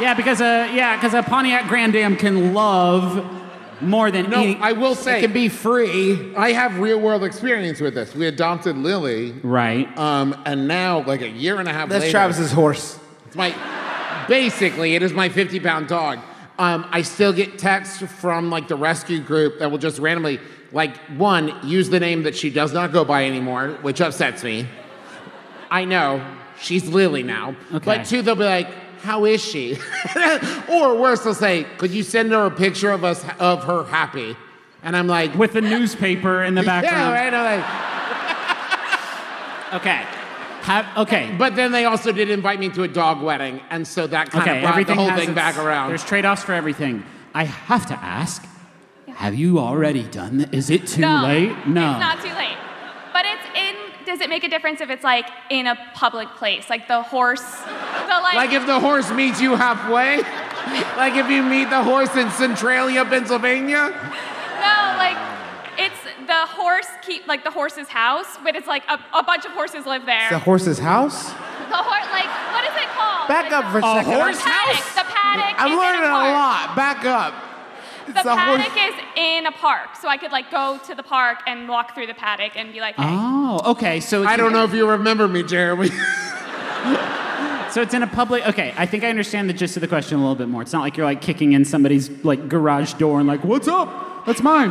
yeah, because a yeah, because a Pontiac Grand Am can love more than No, any- I will say it can be free. I have real world experience with this. We adopted Lily, right? Um, and now like a year and a half later That's later, Travis's horse. It's my basically it is my 50 pound dog. Um, I still get texts from like the rescue group that will just randomly like one use the name that she does not go by anymore, which upsets me. I know she's Lily now, Okay. but two they'll be like, "How is she?" or worse, they'll say, "Could you send her a picture of us of her happy?" And I'm like, with the newspaper in the background. Yeah, right. I'm like, Okay. Have, okay. But then they also did invite me to a dog wedding, and so that kind Okay, of brought the everything whole thing its- back around. There's trade-offs for everything. I have to ask. Have you already done that? Is it too No, late? No. It's not too late. But it's in. Does it make a difference if it's like in a public place, like the horse, the like? Like if the horse meets you halfway? like if you meet the horse in Centralia, Pennsylvania? no, like it's the horse keep like the horse's house, but it's like a, a bunch of horses live there. The horse's house. The horse, like what is it called? Back up for a the second. The paddock. The paddock. I'm is in learning a park. lot. Back up. The a horse- paddock is in a park, so I could like go to the park and walk through the paddock and be like, hey. Oh, okay. So I don't know if you remember me, Jeremy. So it's in a public. Okay, I think I understand the gist of the question a little bit more. It's not like you're like kicking in somebody's like garage door and like, "What's up? That's mine."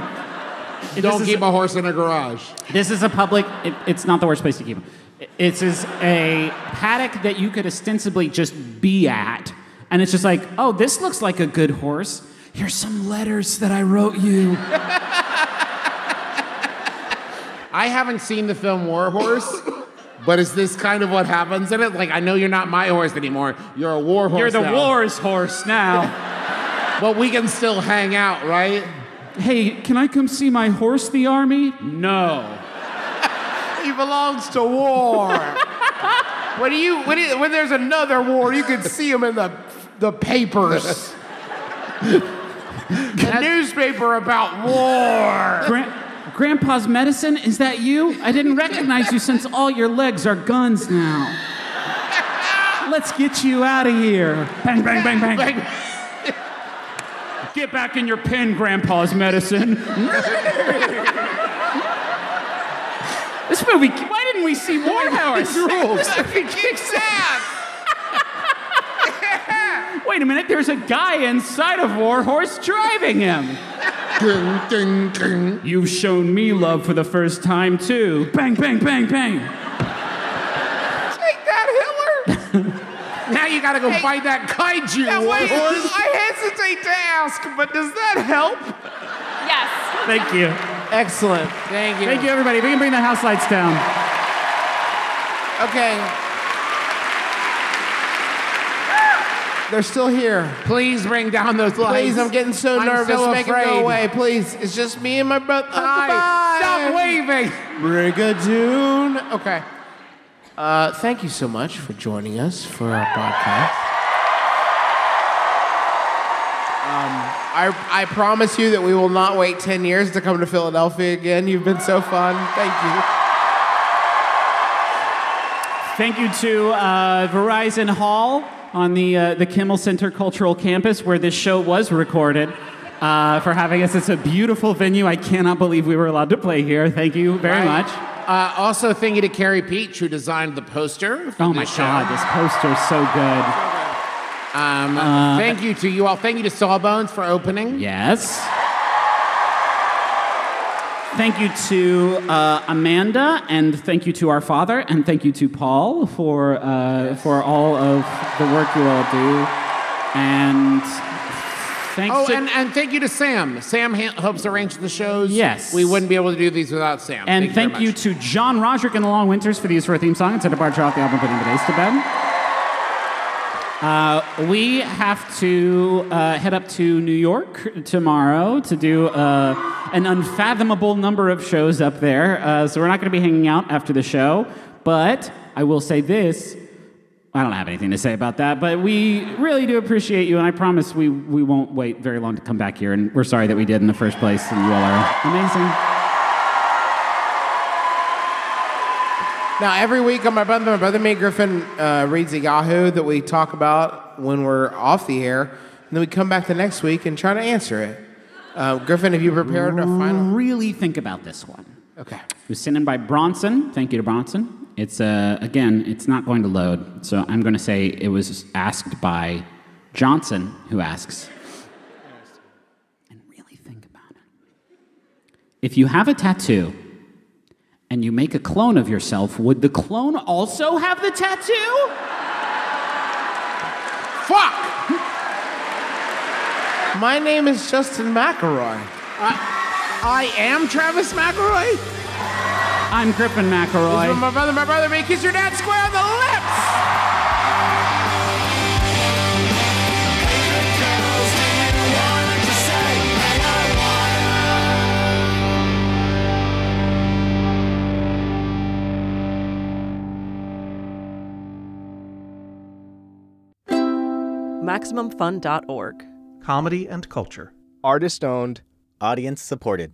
It- Don't keep a horse in a garage. This is a public. It, it's not the worst place to keep them. It's is a paddock that you could ostensibly just be at, and it's just like, oh, this looks like a good horse. Here's some letters that I wrote you. I haven't seen the film War Horse, but is this kind of what happens in it? Like, I know you're not my horse anymore. You're a war horse. You're the now. war's horse now. But we can still hang out, right? Hey, can I come see my horse, the army? No. He belongs to war. when you when, it, when there's another war, you can see him in the the papers. the newspaper about war. Gran- Grandpa's medicine? Is that you? I didn't recognize you since all your legs are guns now. Let's get you out of here. Bang, bang, bang, bang. Get back in your pen, Grandpa's medicine. this movie, why didn't we see more Horse? rules. kicks ass. Wait a minute, there's a guy inside of Warhorse driving him. Ding, ding, ding. You've shown me love for the first time, too. Bang, bang, bang, bang. Take that, Hitler. Now you gotta go fight that kaiju Yeah, war wait, horse. I hesitate to ask, but does that help? yes. Thank you. Excellent. Thank you. Thank you, everybody. We can bring the house lights down. Okay. They're still here. Please bring down those lights. Please, I'm getting so I'm nervous. so Make it afraid. go away, please. It's just me and my brother. Uh, Hi. Stop waving. Brigadoon. Okay. Uh, thank you so much for joining us for our podcast. Um, I, I promise you that we will not wait 10 years to come to Philadelphia again. You've been so fun. Thank you. Thank you to uh, Verizon Hall on the, uh, the Kimmel Center Cultural Campus where this show was recorded uh, for having us. It's a beautiful venue. I cannot believe we were allowed to play here. Thank you very Right. much. Uh, also, thank you to Carrie Peach, who designed the poster. Oh my. God, this poster is so good. Um, Uh, thank you to you all. Thank you to Sawbones for opening. Yes. Thank you to uh, Amanda, and thank you to our father, and thank you to Paul for uh, for all of the work you all do. And thanks Oh, to and, and thank you to Sam. Sam ha- helps arrange the shows. Yes. We wouldn't be able to do these without Sam. and very thank you much. to John Roderick and the Long Winters for the use of our theme song. It's a departure off the album Putting the Days to Bed. Uh, we have to uh, head up to New York tomorrow to do uh, an unfathomable number of shows up there. Uh, so we're not going to be hanging out after the show. But I will say this I don't have anything to say about that, but we really do appreciate you, and I promise we, we won't wait very long to come back here. And we're sorry that we did in the first place, and you all are amazing. Now, every week on my brother, my brother, me, Griffin uh, reads a Yahoo that we talk about when we're off the air, and then we come back the next week and try to answer it. Uh, Griffin, have you prepared a final? Really think about this one. Okay. It was sent in by Bronson. Thank you to Bronson. It's uh, again, it's not going to load, so I'm going to say it was asked by Johnson, who asks. And really think about it. If you have a tattoo and you make a clone of yourself, would the clone also have the tattoo? Fuck! My name is Justin McElroy. I am Travis McElroy. I'm Griffin McElroy. This is my brother, my brother, me. Kiss your dad square on the lips. MaximumFun.org. Comedy and culture. Artist owned, audience supported.